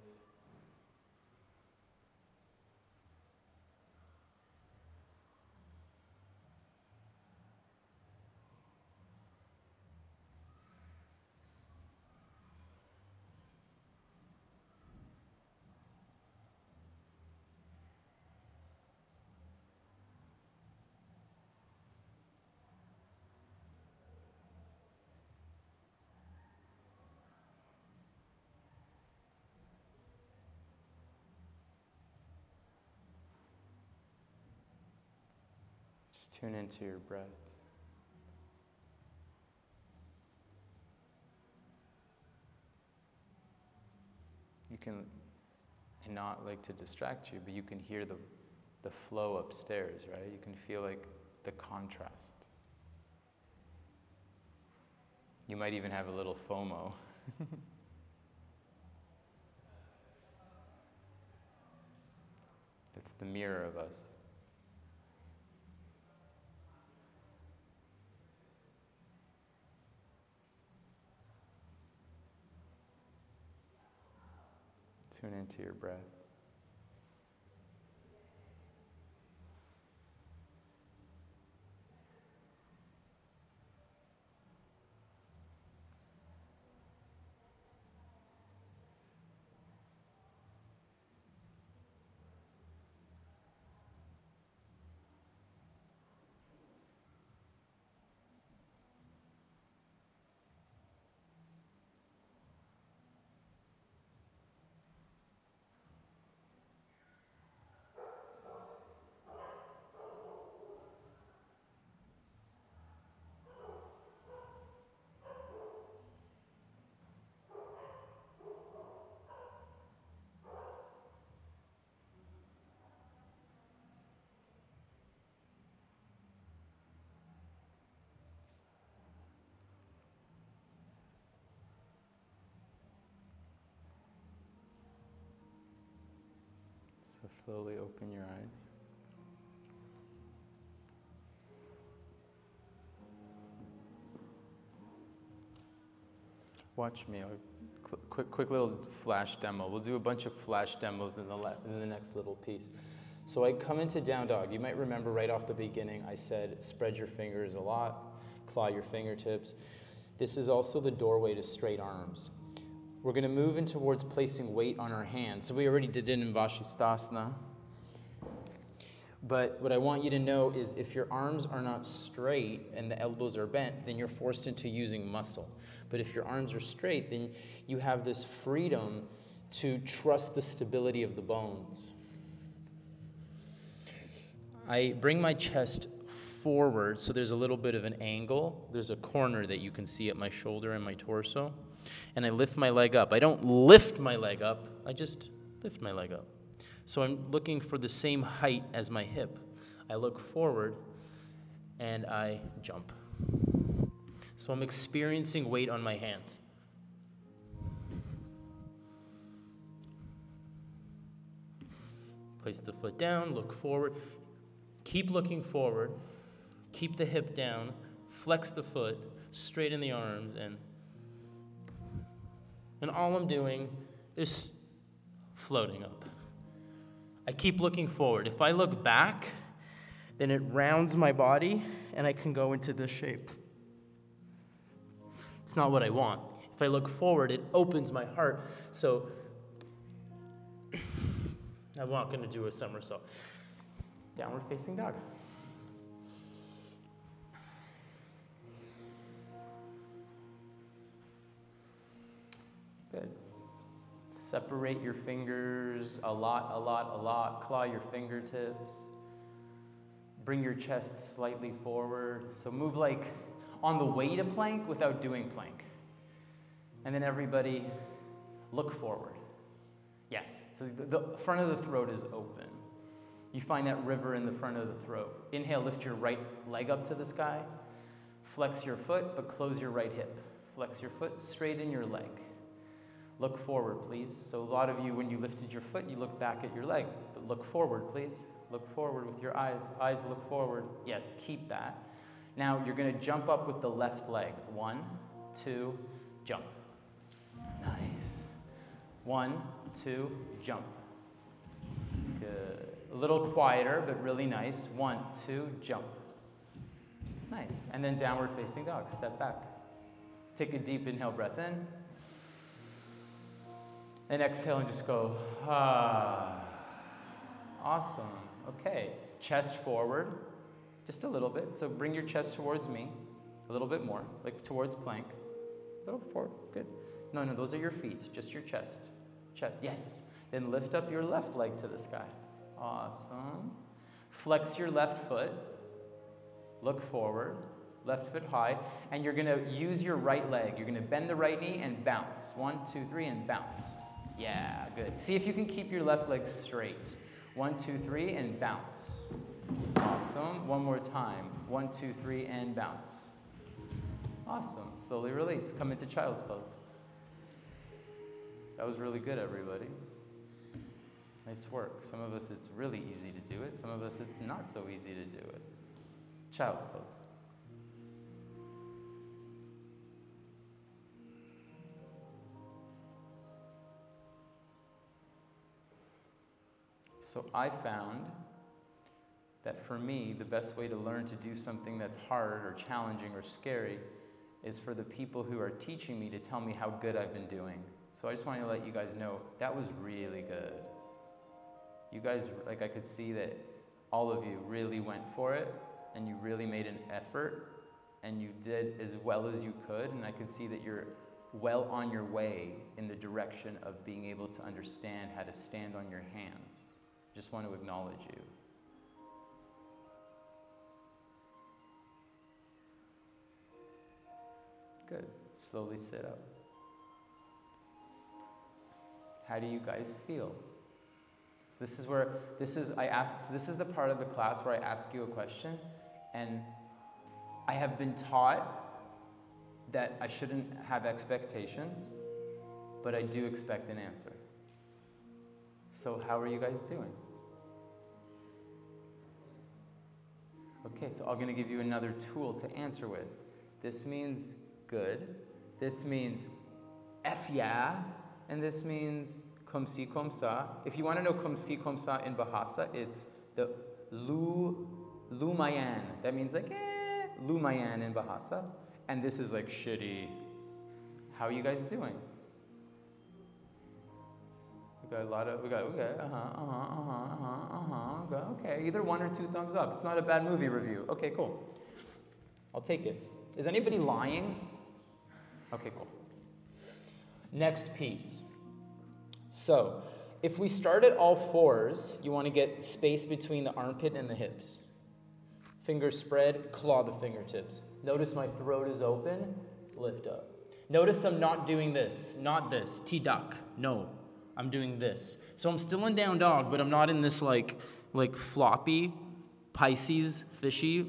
Just tune into your breath. You can, and not like to distract you, but you can hear the, the flow upstairs, right? You can feel like the contrast. You might even have a little FOMO. (laughs) It's the mirror of us. Tune into your breath. So slowly open your eyes. Watch me. Quick, quick little flash demo. We'll do a bunch of flash demos in the, le- in the next little piece. So I come into down dog. You might remember right off the beginning, I said spread your fingers a lot, claw your fingertips. This is also the doorway to straight arms. We're going to move in towards placing weight on our hands. So we already did it in Vashisthasana. But what I want you to know is if your arms are not straight and the elbows are bent, then you're forced into using muscle. But if your arms are straight, then you have this freedom to trust the stability of the bones. I bring my chest forward, so there's a little bit of an angle. There's a corner that you can see at my shoulder and my torso. And I lift my leg up. I don't lift my leg up, I just lift my leg up. So I'm looking for the same height as my hip. I look forward and I jump. So I'm experiencing weight on my hands. Place the foot down, look forward. Keep looking forward. Keep the hip down. Flex the foot, straighten the arms, and and all I'm doing is floating up. I keep looking forward. If I look back, then it rounds my body and I can go into this shape. It's not what I want. If I look forward, it opens my heart. So I'm not going to do a somersault. Downward facing dog. Separate your fingers a lot, a lot, a lot. Claw your fingertips. Bring your chest slightly forward. So move like on the way to plank without doing plank. And then everybody look forward. Yes. So the, front of the throat is open. You find that river in the front of the throat. Inhale, lift your right leg up to the sky. Flex your foot, but close your right hip. Flex your foot, straighten your leg. Look forward, please. So, a lot of you, when you lifted your foot, you look back at your leg. But look forward, please. Look forward with your eyes. Eyes look forward. Yes, keep that. Now, you're going to jump up with the left leg. One, two, jump. Nice. One, two, jump. Good. A little quieter, but really nice. One, two, jump. Nice. And then downward facing dog. Step back. Take a deep inhale breath in. And exhale and just go, ah. Awesome. Okay. Chest forward, just a little bit. So bring your chest towards me, a little bit more, like towards plank. A little forward. Good. No, no, those are your feet, just your chest. Chest. Yes. Then lift up your left leg to the sky. Awesome. Flex your left foot. Look forward. Left foot high. And you're going to use your right leg. You're going to bend the right knee and bounce. One, two, three, and bounce. Yeah, good. See if you can keep your left leg straight. One, two, three, and bounce. Awesome. One more time. One, two, three, and bounce. Awesome. Slowly release. Come into child's pose. That was really good, everybody. Nice work. Some of us it's really easy to do it, some of us it's not so easy to do it. Child's pose. So I found that for me, the best way to learn to do something that's hard or challenging or scary is for the people who are teaching me to tell me how good I've been doing. So I just wanted to let you guys know that was really good. You guys, like, I could see that all of you really went for it and you really made an effort and you did as well as you could. And I could see that you're well on your way in the direction of being able to understand how to stand on your hands. Just want to acknowledge you. Good. Slowly sit up. How do you guys feel? So this is where this is I asked this is the part of the class where I ask you a question and I have been taught that I shouldn't have expectations, but I do expect an answer. So how are you guys doing? Okay, so I'm going to give you another tool to answer with. This means good. This means F yeah. And this means comme ci, comme ça. If you want to know comme ci, comme ça in Bahasa, it's the lu, lumayan. That means like, eh, lumayan in Bahasa. And this is like shitty. How are you guys doing? Got a lot of, we got, okay, uh huh, uh huh, uh huh, uh huh, uh huh. Okay, either one or two thumbs up. It's not a bad movie review. Okay, cool. I'll take it. Is anybody lying? Okay, cool. Next piece. So, if we start at all fours, you want to get space between the armpit and the hips. Fingers spread, claw the fingertips. Notice my throat is open, lift up. Notice I'm not doing this, not this, T duck. No, I'm doing this. So I'm still in down dog, but I'm not in this like like floppy, Pisces, fishy.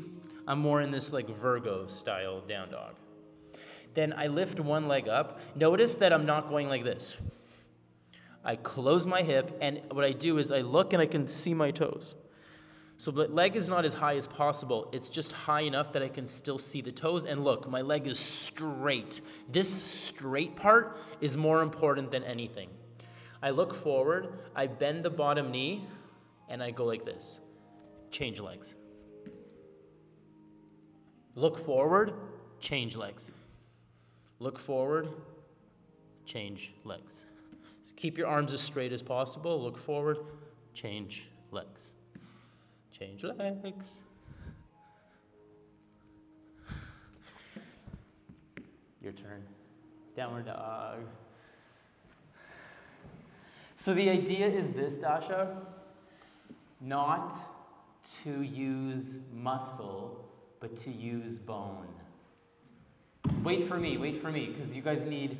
I'm more in this like Virgo style down dog. Then I lift one leg up. Notice that I'm not going like this. I close my hip, and what I do is I look and I can see my toes. So the leg is not as high as possible. It's just high enough that I can still see the toes. And look, my leg is straight. This straight part is more important than anything. I look forward, I bend the bottom knee, and I go like this. Change legs. Look forward, change legs. Look forward, change legs. Keep your arms as straight as possible. Look forward, change legs. Change legs. Your turn. Downward dog. So the idea is this, Dasha not to use muscle, but to use bone. Wait for me, wait for me, because you guys need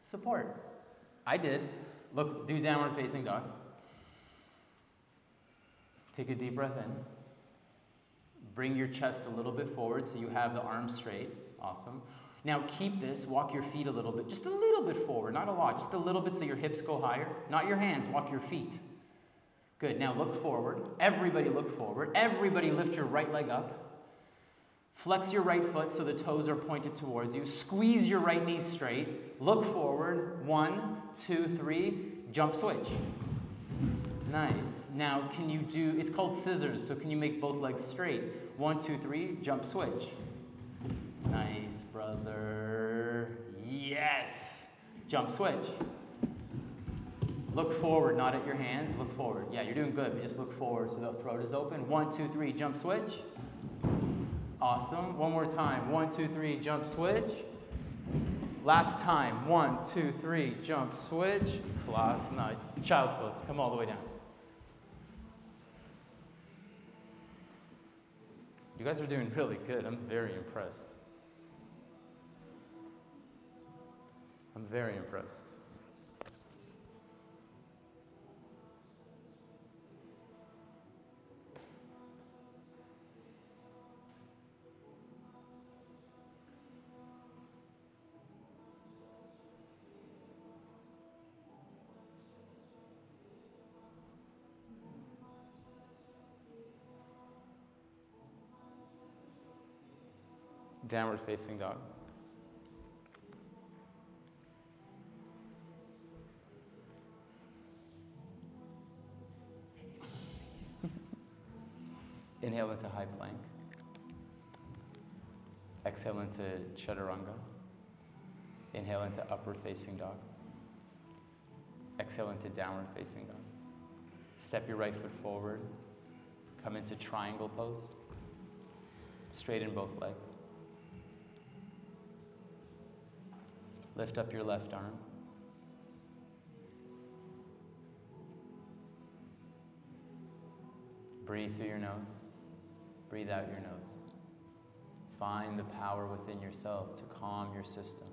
support. I did. Look, do downward facing dog. Take a deep breath in. Bring your chest a little bit forward so you have the arms straight. Awesome. Now keep this, walk your feet a little bit, just a little bit forward, not a lot, just a little bit so your hips go higher. Not your hands, walk your feet. Good. Now look forward. Everybody look forward. Everybody lift your right leg up. Flex your right foot so the toes are pointed towards you. Squeeze your right knee straight. Look forward. One, two, three. Jump switch. Nice. Now, can you do, it's called scissors, so can you make both legs straight? One, two, three, jump switch. Nice, brother. Yes. Jump switch. Look forward, not at your hands. Look forward. Yeah, you're doing good, but just look forward so the throat is open. One, two, three, jump switch. Awesome. One more time. One, two, three, jump switch. Last time. One, two, three, jump switch. Class night. Child's pose. Come all the way down. You guys are doing really good. I'm very impressed. I'm very impressed. Downward facing dog. Into high plank. Exhale into chaturanga. Inhale into upward facing dog. Exhale into downward facing dog. Step your right foot forward. Come into triangle pose. Straighten both legs. Lift up your left arm. Breathe through your nose. Breathe out your nose. Find the power within yourself to calm your system.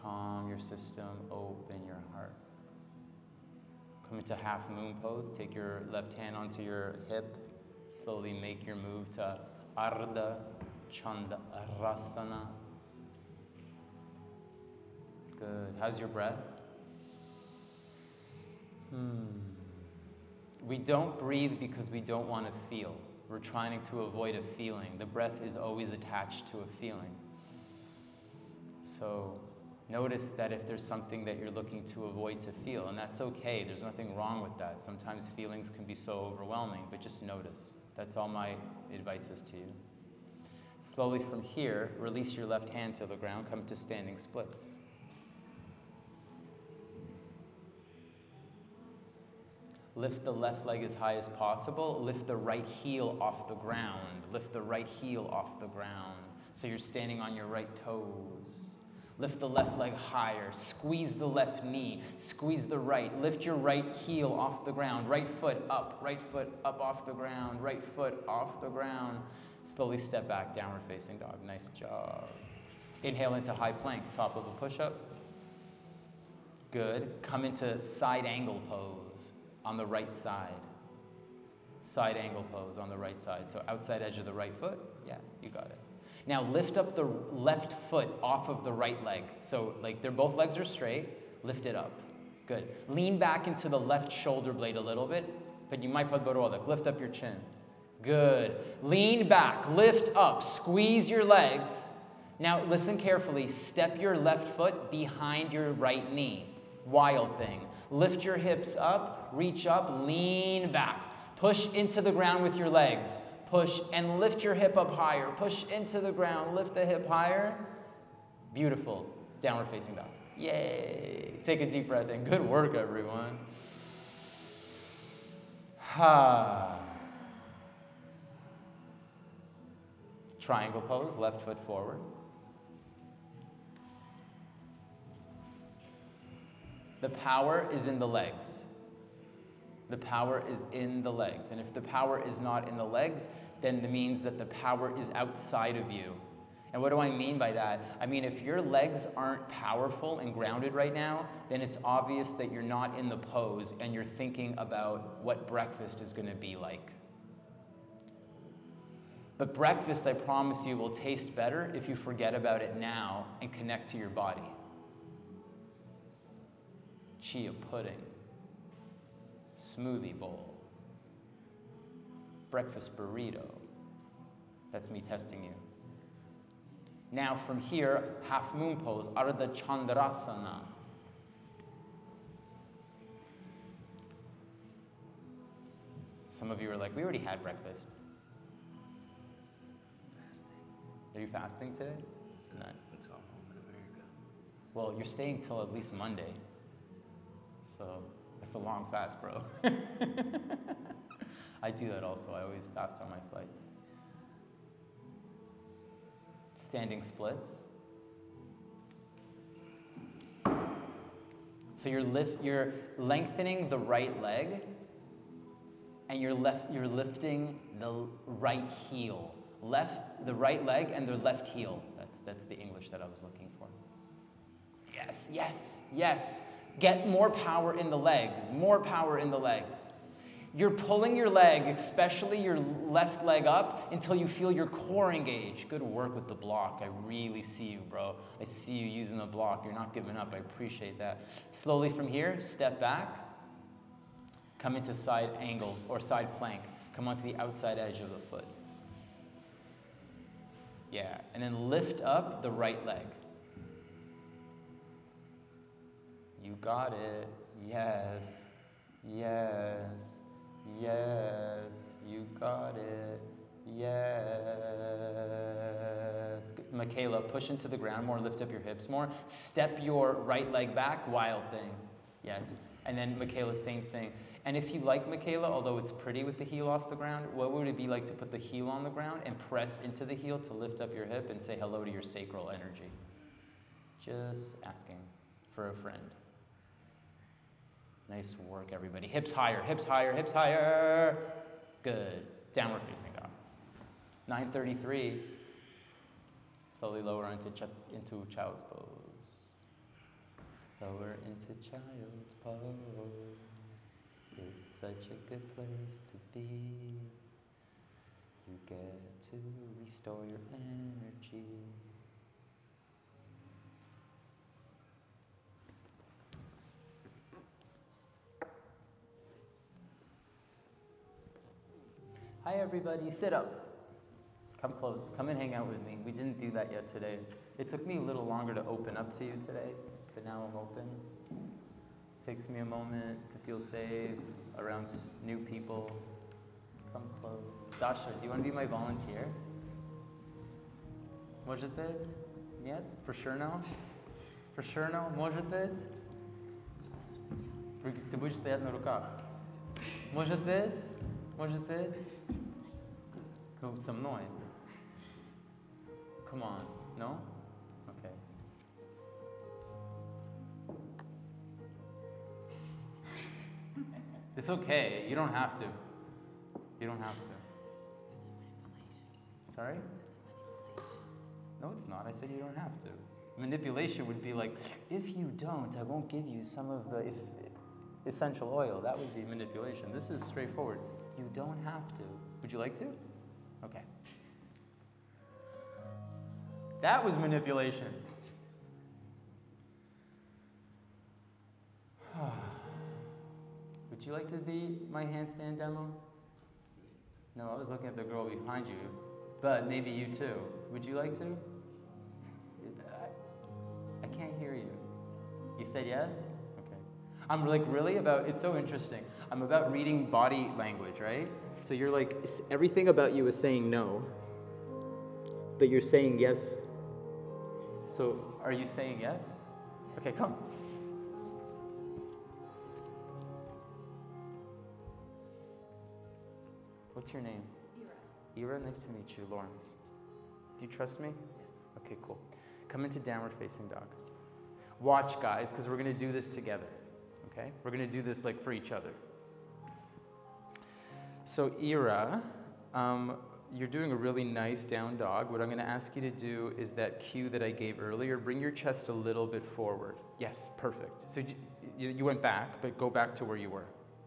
Calm your system, open your heart. Come into half moon pose. Take your left hand onto your hip. Slowly make your move to Ardha Chandrasana. Good. How's your breath? Hmm. We don't breathe because we don't want to feel. We're trying to avoid a feeling. The breath is always attached to a feeling. So notice that if there's something that you're looking to avoid to feel, and that's okay, there's nothing wrong with that. Sometimes feelings can be so overwhelming, but just notice. That's all my advice is to you. Slowly from here, release your left hand to the ground, come to standing splits. Lift the left leg as high as possible. Lift the right heel off the ground. Lift the right heel off the ground. So you're standing on your right toes. Lift the left leg higher. Squeeze the left knee. Squeeze the right. Lift your right heel off the ground. Right foot up. Right foot up off the ground. Right foot off the ground. Slowly step back, downward facing dog. Nice job. Inhale into high plank, top of a push up. Good. Come into side angle pose on the right side. Side angle pose on the right side. So outside edge of the right foot. Yeah, you got it. Now lift up the left foot off of the right leg. So like they're both legs are straight. Lift it up. Good. Lean back into the left shoulder blade a little bit, but you might put borodek. Lift up your chin. Good. Lean back, lift up, squeeze your legs. Now listen carefully. Step your left foot behind your right knee. Wild thing. Lift your hips up, reach up, lean back. Push into the ground with your legs. Push and lift your hip up higher. Push into the ground, lift the hip higher. Beautiful. Downward facing dog. Yay. Take a deep breath in. Good work, everyone. Ha. Triangle pose, left foot forward. The power is in the legs. The power is in the legs. And if the power is not in the legs, then it means that the power is outside of you. And what do I mean by that? I mean, if your legs aren't powerful and grounded right now, then it's obvious that you're not in the pose and you're thinking about what breakfast is going to be like. But breakfast, I promise you, will taste better if you forget about it now and connect to your body. Chia pudding smoothie bowl, breakfast burrito. That's me testing you. Now from here, half moon pose, Ardha Chandrasana. Some of you are like, we already had breakfast. Fasting Are you fasting today? No. until I'm home in America. Well, you're staying till at least Monday. So that's a long fast, bro. (laughs) I do that also. I always fast on my flights. Standing splits. So you're lift, you're lengthening the right leg, and you're left, you're lifting the right heel, left the right leg and the left heel. That's that's the English that I was looking for. Yes, yes, yes. Get more power in the legs, more power in the legs. You're pulling your leg, especially your left leg up, until you feel your core engage. Good work with the block. I really see you, bro. I see you using the block. You're not giving up. I appreciate that. Slowly from here, step back. Come into side angle or side plank. Come onto the outside edge of the foot. Yeah, and then lift up the right leg. You got it. Yes. Yes. Yes. You got it. Yes. Good. Michaela, push into the ground more, lift up your hips more. Step your right leg back, wild thing. Yes. And then Michaela, same thing. And if you like Michaela, although it's pretty with the heel off the ground, what would it be like to put the heel on the ground and press into the heel to lift up your hip and say hello to your sacral energy? Just asking for a friend. Nice work, everybody. Hips higher, hips higher, hips higher. Good. Downward facing dog. 933. Slowly lower into, ch- into child's pose. Lower into child's pose. It's such a good place to be. You get to restore your energy. Hi, everybody. Sit up. Come close. Come and hang out with me. We didn't do that yet today. It took me a little longer to open up to you today, but now I'm open. Takes me a moment to feel safe around s- new people. Come close. Dasha, do you want to be my volunteer? Можете? Нет? For sure no? For sure no? Можете? Вы- Ты будешь стоять на руках. Можете? Можете? Ну, со мной. Come on. No? Okay. It's okay. You don't have to. You don't have to. Sorry? No, it's not. I said you don't have to. Manipulation would be like, if you don't, I won't give you some of the if, essential oil. That would be manipulation. This is straightforward. You don't have to. Would you like to? Okay. That was manipulation. (sighs) Would you like to be my handstand demo? No, I was looking at the girl behind you, but maybe you too. Would you like to? I, can't hear you. You said yes? Okay. I'm like really about, it's so interesting. I'm about reading body language, right? So you're like, everything about you is saying no, but you're saying yes. So are you saying yes? Okay, come. What's your name? Ira. Ira, nice to meet you. Lawrence. Do you trust me? Okay, cool. Come into downward facing dog. Watch, guys, because we're going to do this together. Okay? We're going to do this like for each other. So, Ira, um, you're doing a really nice down dog. What I'm going to ask you to do is that cue that I gave earlier. Bring your chest a little bit forward. Yes, perfect. So, you, you went back, but go back to where you were.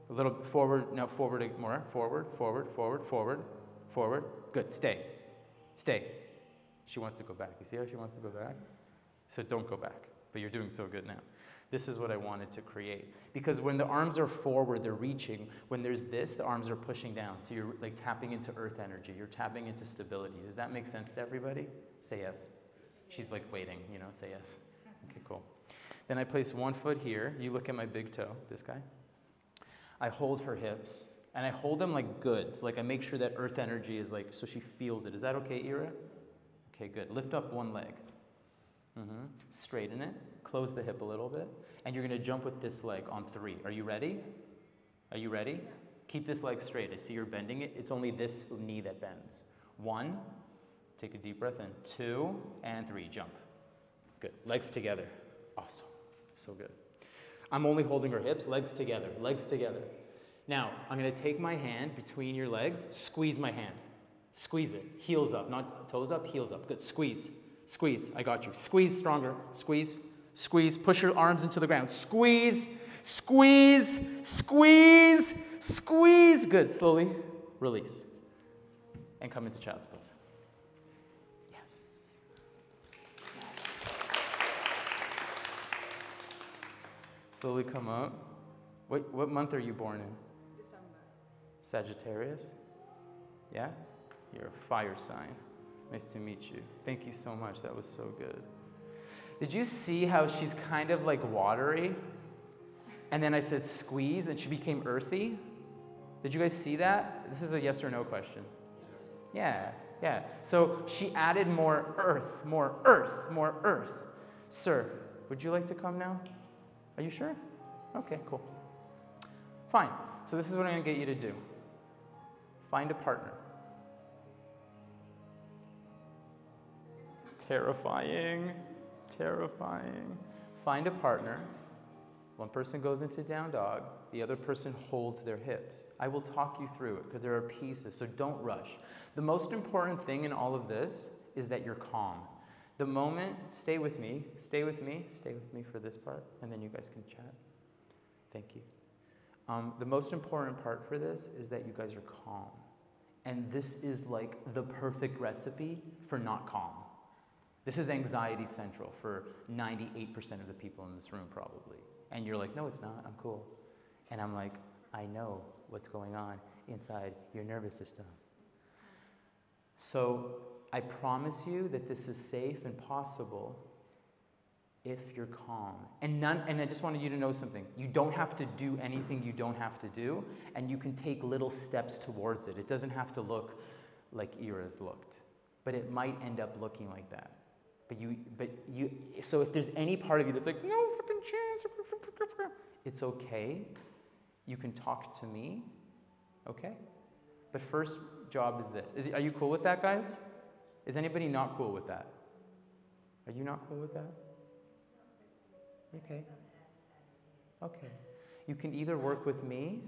A little forward, no, forward more. Forward, forward, forward, forward, forward. Good, stay. Stay. She wants to go back. You see how she wants to go back? So don't go back. But you're doing so good now. This is what I wanted to create. Because when the arms are forward, they're reaching. When there's this, the arms are pushing down. So you're like tapping into earth energy. You're tapping into stability. Does that make sense to everybody? Say yes. She's like waiting, you know, say yes. Okay, cool. Then I place one foot here. You look at my big toe, this guy. I hold her hips and I hold them like goods. So like I make sure that earth energy is like, so she feels it. Is that okay, Ira? Okay, good. Lift up one leg. Mm-hmm. Straighten it. Close the hip a little bit. And you're going to jump with this leg on three. Are you ready? Are you ready? Keep this leg straight. I see you're bending it. It's only this knee that bends. One. Take a deep breath in. Two and three. Jump. Good. Legs together. Awesome. So good. I'm only holding her hips, legs together, legs together. Now, I'm gonna take my hand between your legs, squeeze my hand. Squeeze it. Heels up, not toes up, heels up. Good. Squeeze. Squeeze. I got you. Squeeze stronger. Squeeze. Squeeze. Push your arms into the ground. Squeeze. Squeeze. Squeeze. Squeeze. Good. Slowly release. And come into child's pose. Yes. Slowly come up. What, what month are you born in? December. Sagittarius? Yeah? You're a fire sign. Nice to meet you. Thank you so much. That was so good. Did you see how she's kind of like watery? And then I said squeeze and she became earthy? Did you guys see that? This is a yes or no question. Yeah, yeah. So she added more earth, more earth, more earth. Sir, would you like to come now? Are you sure? Okay, cool. Fine. So this is what I'm going to get you to do. Find a partner. Terrifying. Terrifying. Find a partner. One person goes into down dog, the other person holds their hips. I will talk you through it because there are pieces, so don't rush. The most important thing in all of this is that you're calm. The moment, stay with me, stay with me, stay with me for this part, and then you guys can chat. Thank you. Um, the most important part for this is that you guys are calm. And this is like the perfect recipe for not calm. This is anxiety central for 98% of the people in this room, probably. And you're like, no, it's not, I'm cool. And I'm like, I know what's going on inside your nervous system. So I promise you that this is safe and possible if you're calm. And none and I just wanted you to know something. You don't have to do anything you don't have to do, and you can take little steps towards it. It doesn't have to look like Ira's looked. But it might end up looking like that. But you but you so if there's any part of you that's like, no fucking chance, it's okay. You can talk to me. Okay? But first job is this. Is, are you cool with that, guys? Is anybody not cool with that? Are you not cool with that? Okay. Okay. You can either work with me.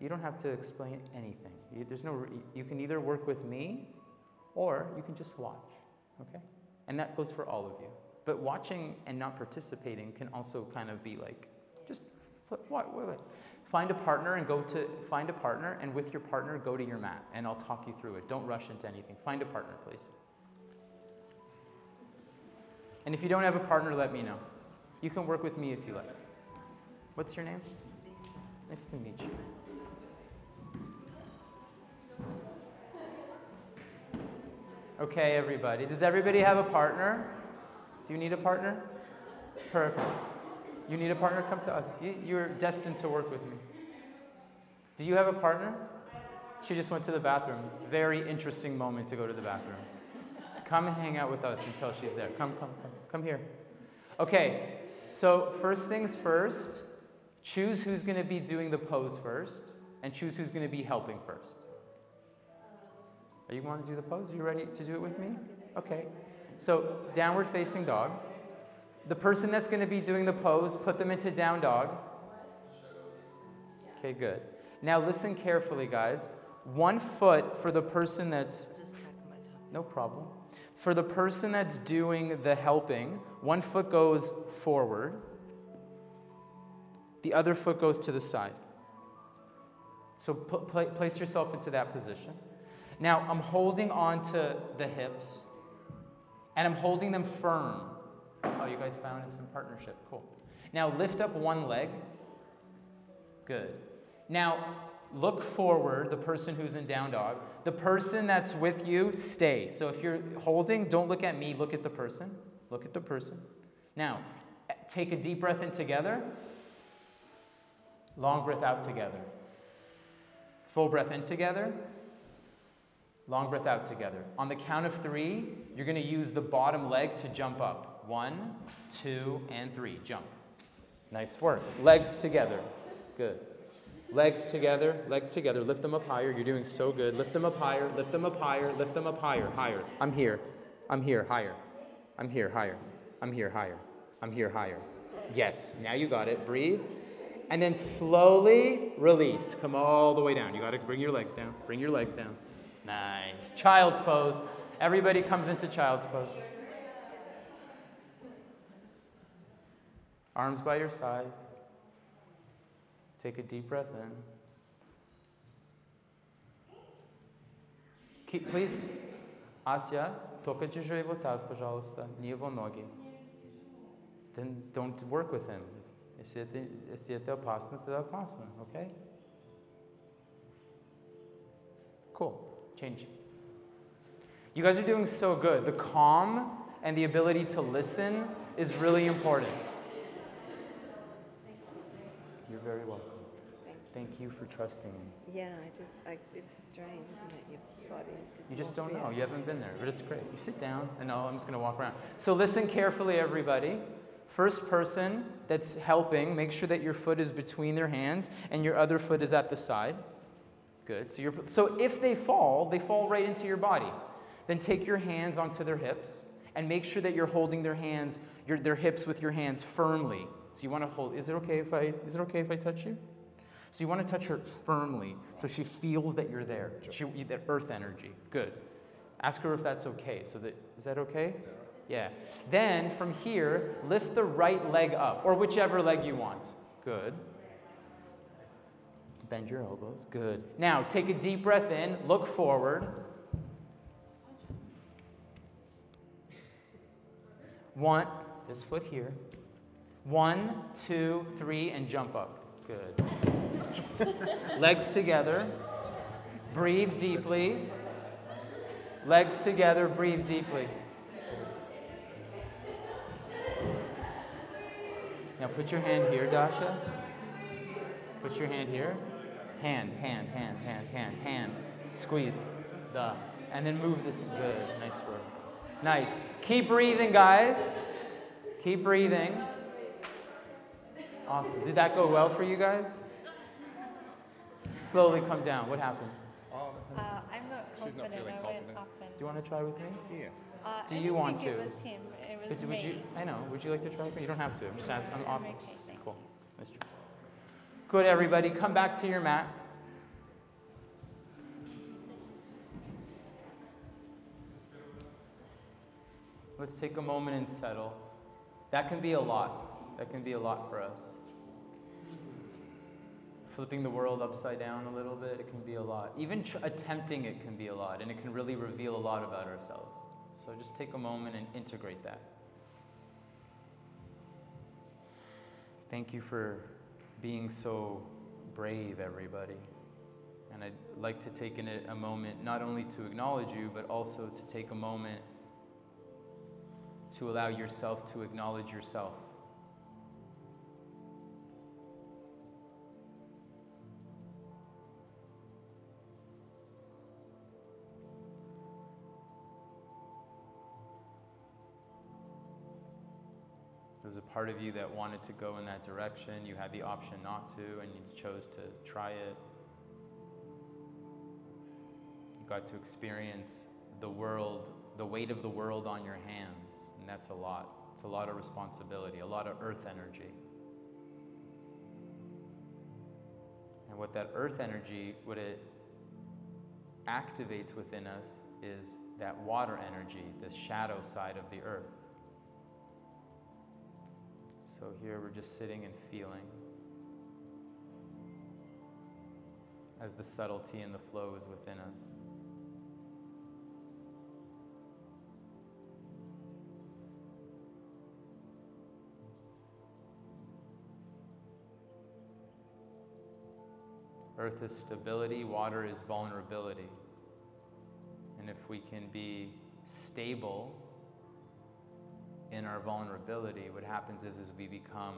You don't have to explain anything. You, there's no. You can either work with me, or you can just watch. Okay. And that goes for all of you. But watching and not participating can also kind of be like, just what? What? Find a partner and go to find a partner, and with your partner, go to your mat, and I'll talk you through it. Don't rush into anything. Find a partner, please. And if you don't have a partner, let me know. You can work with me if you like. What's your name? Nice to meet you. Okay, everybody. Does everybody have a partner? Do you need a partner? Perfect. You need a partner? Come to us. You, you're destined to work with me. Do you have a partner? She just went to the bathroom. Very interesting moment to go to the bathroom. Come hang out with us until she's there. Come, come, come. Come here. Okay, so first things first, choose who's going to be doing the pose first, and choose who's going to be helping first. Are you want to do the pose? Are you ready to do it with me? Okay. So, downward facing dog. The person that's going to be doing the pose, put them into down dog. Okay, good. Now listen carefully, guys. One foot for the person that's no problem. For the person that's doing the helping, one foot goes forward, the other foot goes to the side. So place yourself into that position. Now I'm holding on to the hips and I'm holding them firm. Oh, you guys found some partnership. Cool. Now lift up one leg. Good. Now look forward, the person who's in down dog. The person that's with you, stay. So if you're holding, don't look at me, look at the person. Look at the person. Now, take a deep breath in together. Long breath out together. Full breath in together. Long breath out together. On the count of three, you're going to use the bottom leg to jump up. One, two, and three. Jump. Nice work. Legs together. Good. Legs together, legs together. Lift them up higher. You're doing so good. Lift them up higher, lift them up higher, lift them up higher, higher. I'm here. I'm here, higher. I'm here, higher. I'm here, higher. I'm here, higher. Yes, now you got it. Breathe. And then slowly release. Come all the way down. You got to bring your legs down. Bring your legs down. Nice. Child's pose. Everybody comes into child's pose. Arms by your side. Take a deep breath in. Keep, please, Asya, только держи его таз, пожалуйста, не его ноги. Then don't work with him. Если это, если это опасно, тогда опасно, okay? Cool. Change. You guys are doing so good. The calm and the ability to listen is really important. You're very welcome. Thank you for trusting me. Yeah, I just, I, it's strange, isn't it? Your body does You just don't know. You haven't been there, but it's great. You sit down, and no, I'm just going to walk around. So listen carefully, everybody. First person that's helping, make sure that your foot is between their hands and your other foot is at the side. Good. So, you're, so if they fall, they fall right into your body. Then take your hands onto their hips and make sure that you're holding their hands, your, their hips with your hands firmly. So you want to hold. Is it okay if I? Is it okay if I touch you? So you want to touch her firmly so she feels that you're there. She, that earth energy. Good. Ask her if that's okay. So that is that okay? Yeah. Then from here, lift the right leg up, or whichever leg you want. Good. Bend your elbows. Good. Now take a deep breath in, look forward. One, this foot here. One, two, three, and jump up. Good. (laughs) Legs together. Breathe deeply. Legs together, breathe deeply. Now put your hand here, Dasha. Put your hand here. Hand, hand, hand, hand, hand, hand. Squeeze. The. And then move this. Good. Nice work. Nice. Keep breathing, guys. Keep breathing. Awesome. Did that go well for you guys? Slowly come down. What happened? Uh, I'm not She's not confident feeling I went confident. up and. Do you want to try with me? Yeah. Uh, do you want to? It was him. It was But me. would you? I know. Would you like to try with me? You don't have to. I'm just asking. I'm off. okay, Cool. Let's try. Good, everybody. Come back to your mat. Let's take a moment and settle. That can be a lot. That can be a lot for us. Flipping the world upside down a little bit, it can be a lot. Even tr- attempting it can be a lot, and it can really reveal a lot about ourselves. So just take a moment and integrate that. Thank you for being so brave, everybody. And I'd like to take in a, a moment not only to acknowledge you, but also to take a moment to allow yourself to acknowledge yourself. Was a part of you that wanted to go in that direction. You had the option not to, and you chose to try it. You got to experience the world, the weight of the world on your hands, and that's a lot. It's a lot of responsibility, a lot of earth energy. And what that earth energy, what it activates within us is that water energy, the shadow side of the earth. So here we're just sitting and feeling as the subtlety and the flow is within us. Earth is stability, water is vulnerability. And if we can be stable in our vulnerability, what happens is, is we become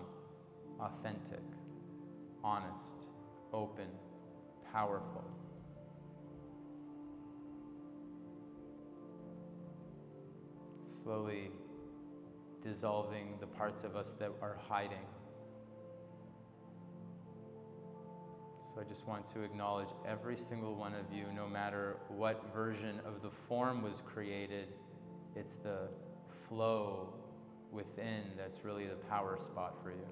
authentic, honest, open, powerful. Slowly dissolving the parts of us that are hiding. So I just want to acknowledge every single one of you, no matter what version of the form was created, it's the flow within that's really the power spot for you.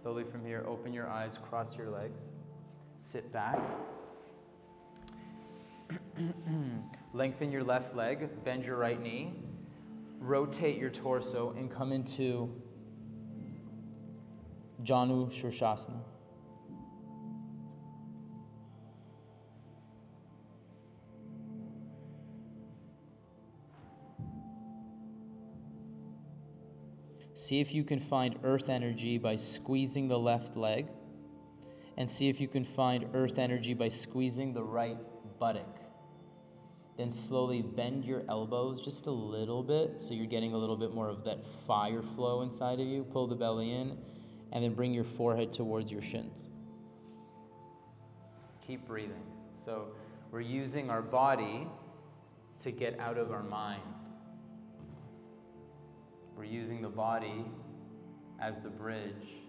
Slowly from here, open your eyes, cross your legs, sit back. (clears throat) Lengthen your left leg, bend your right knee, rotate your torso, and come into Janu Shirshasana. See if you can find earth energy by squeezing the left leg. And see if you can find earth energy by squeezing the right buttock. Then slowly bend your elbows just a little bit so you're getting a little bit more of that fire flow inside of you. Pull the belly in and then bring your forehead towards your shins. Keep breathing. So we're using our body to get out of our mind. We're using the body as the bridge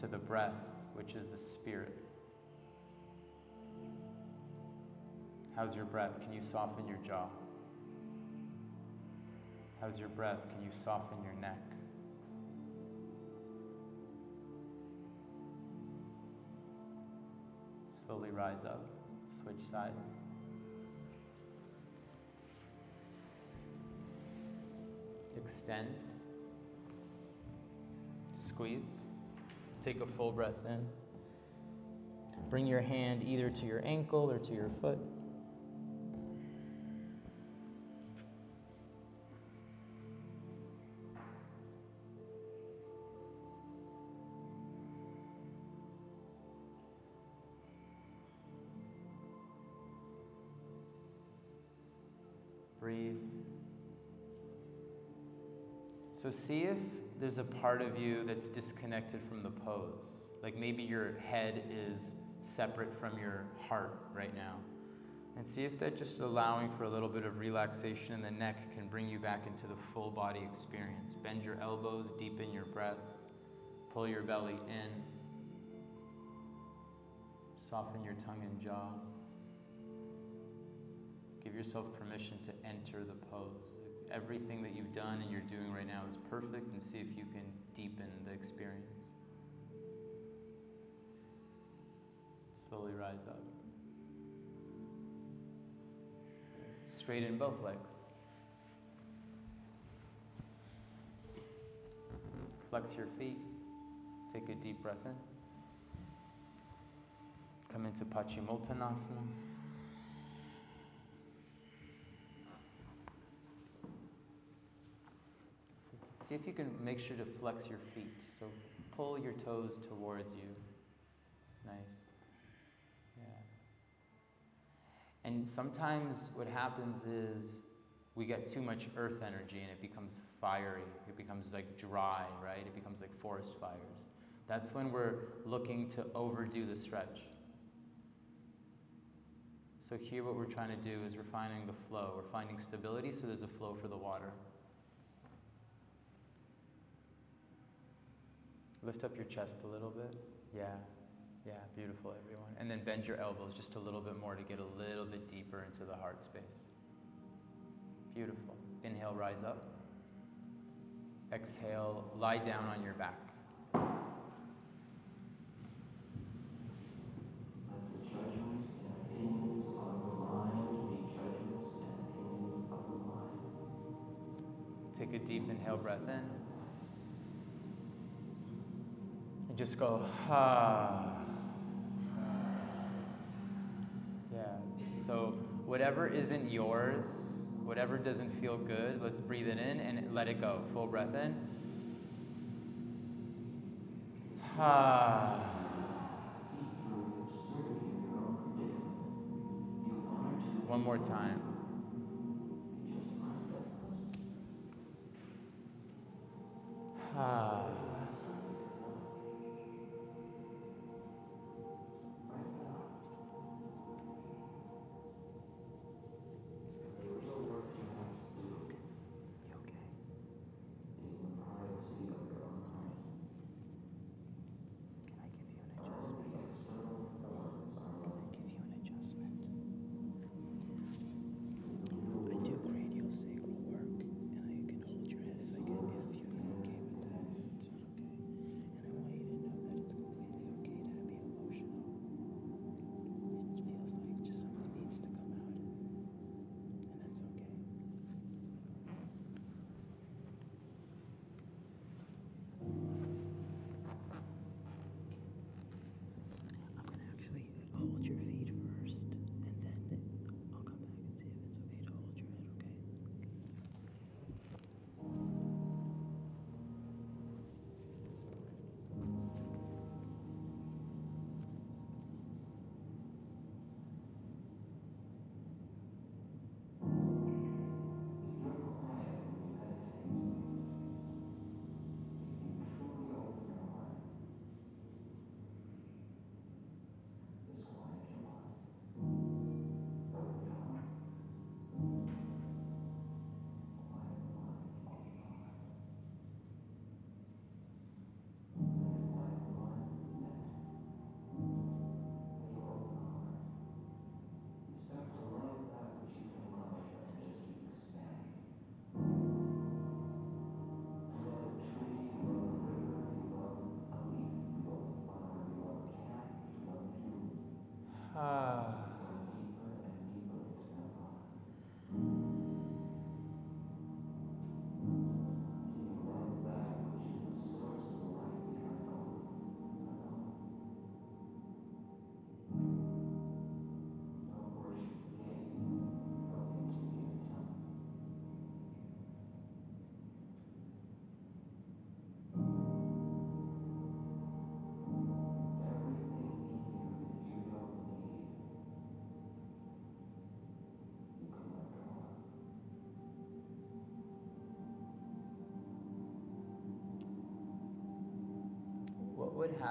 to the breath, which is the spirit. How's your breath? Can you soften your jaw? How's your breath? Can you soften your neck? Slowly rise up, switch sides. Extend. Squeeze. Take a full breath in. Bring your hand either to your ankle or to your foot. So see if there's a part of you that's disconnected from the pose. Like maybe your head is separate from your heart right now. And see if that just allowing for a little bit of relaxation in the neck can bring you back into the full body experience. Bend your elbows, deepen your breath, pull your belly in, soften your tongue and jaw. Give yourself permission to enter the pose. Everything that you've done and you're doing right now is perfect, and see if you can deepen the experience. Slowly rise up. Straighten both legs. Flex your feet. Take a deep breath in. Come into Paschimottanasana. See if you can make sure to flex your feet. So pull your toes towards you. Nice. Yeah. And sometimes what happens is we get too much earth energy and it becomes fiery. It becomes like dry, right? It becomes like forest fires. That's when we're looking to overdo the stretch. So here what we're trying to do is we're finding the flow. We're finding stability so there's a flow for the water. Lift up your chest a little bit. Yeah. Yeah, beautiful, everyone. And then bend your elbows just a little bit more to get a little bit deeper into the heart space. Beautiful. Inhale, rise up. Exhale, lie down on your back. Take a deep inhale breath in. And just go, ha. Yeah. So, whatever isn't yours, whatever doesn't feel good, let's breathe it in and let it go. Full breath in. Ha. One more time.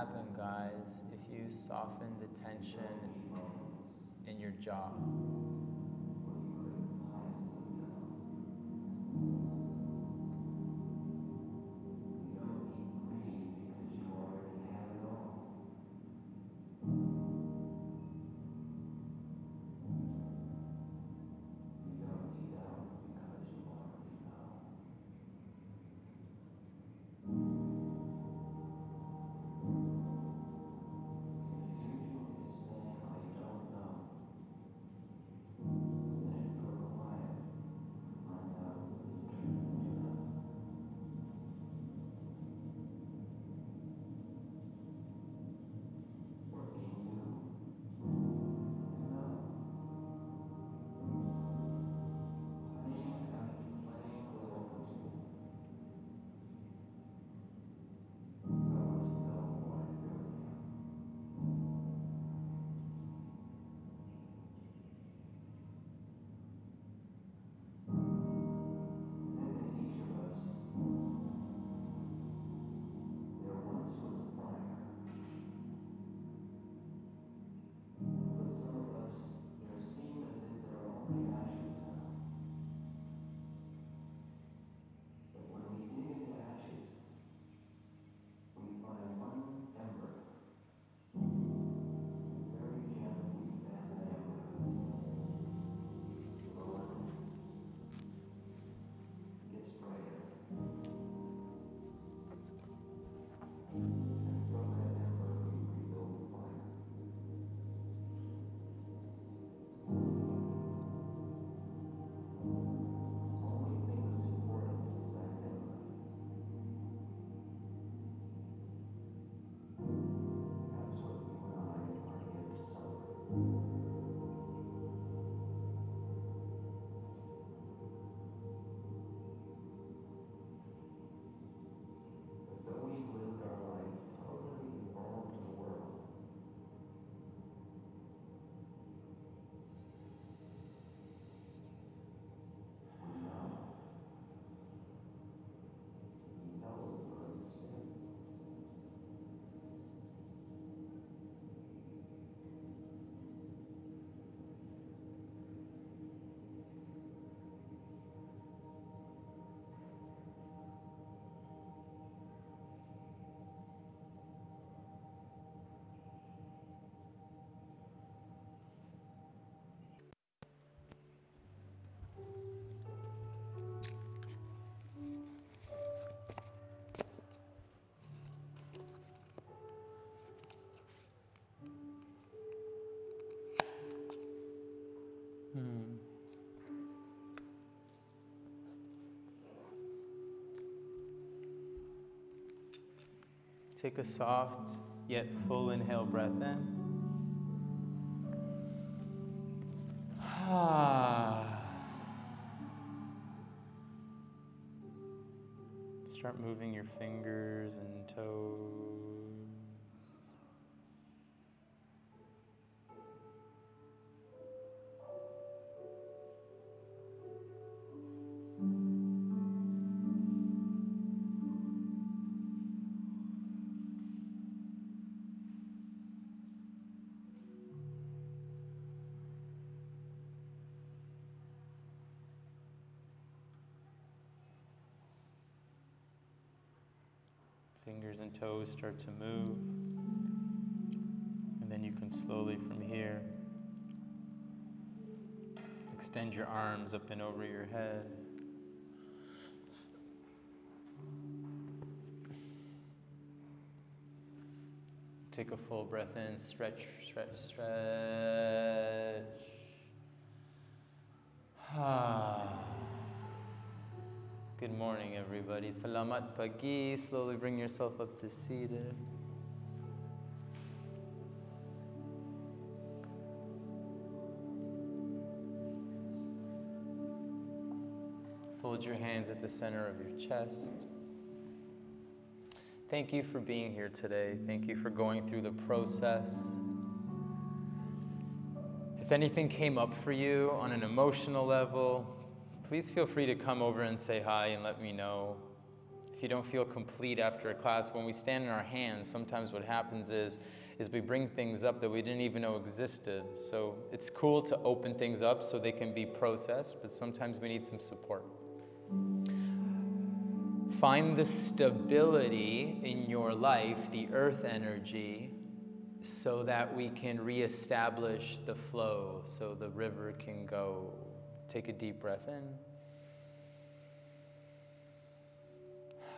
Happen, guys, if you soften the tension in your jaw? Take a soft yet full inhale breath in. Ah. Start moving your fingers Fingers and toes start to move. And then you can slowly from here extend your arms up and over your head. Take a full breath in, stretch, stretch, stretch. Ah. Good morning, everybody. Salamat pagi. Slowly bring yourself up to seated. Fold your hands at the center of your chest. Thank you for being here today. Thank you for going through the process. If anything came up for you on an emotional level, please feel free to come over and say hi and let me know. If you don't feel complete after a class, when we stand in our hands, sometimes what happens is, is we bring things up that we didn't even know existed. So it's cool to open things up so they can be processed, but sometimes we need some support. Find the stability in your life, the earth energy, so that we can reestablish the flow, so the river can go. Take a deep breath in.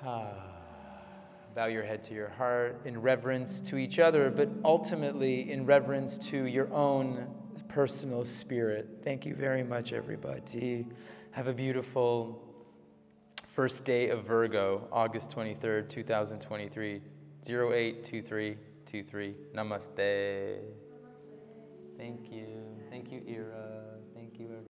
Ah. Bow your head to your heart in reverence to each other, but ultimately in reverence to your own personal spirit. Thank you very much, everybody. Have a beautiful first day of Virgo, August 23rd, 2023, 082323. Namaste. Thank you. Thank you, Ira. Thank you.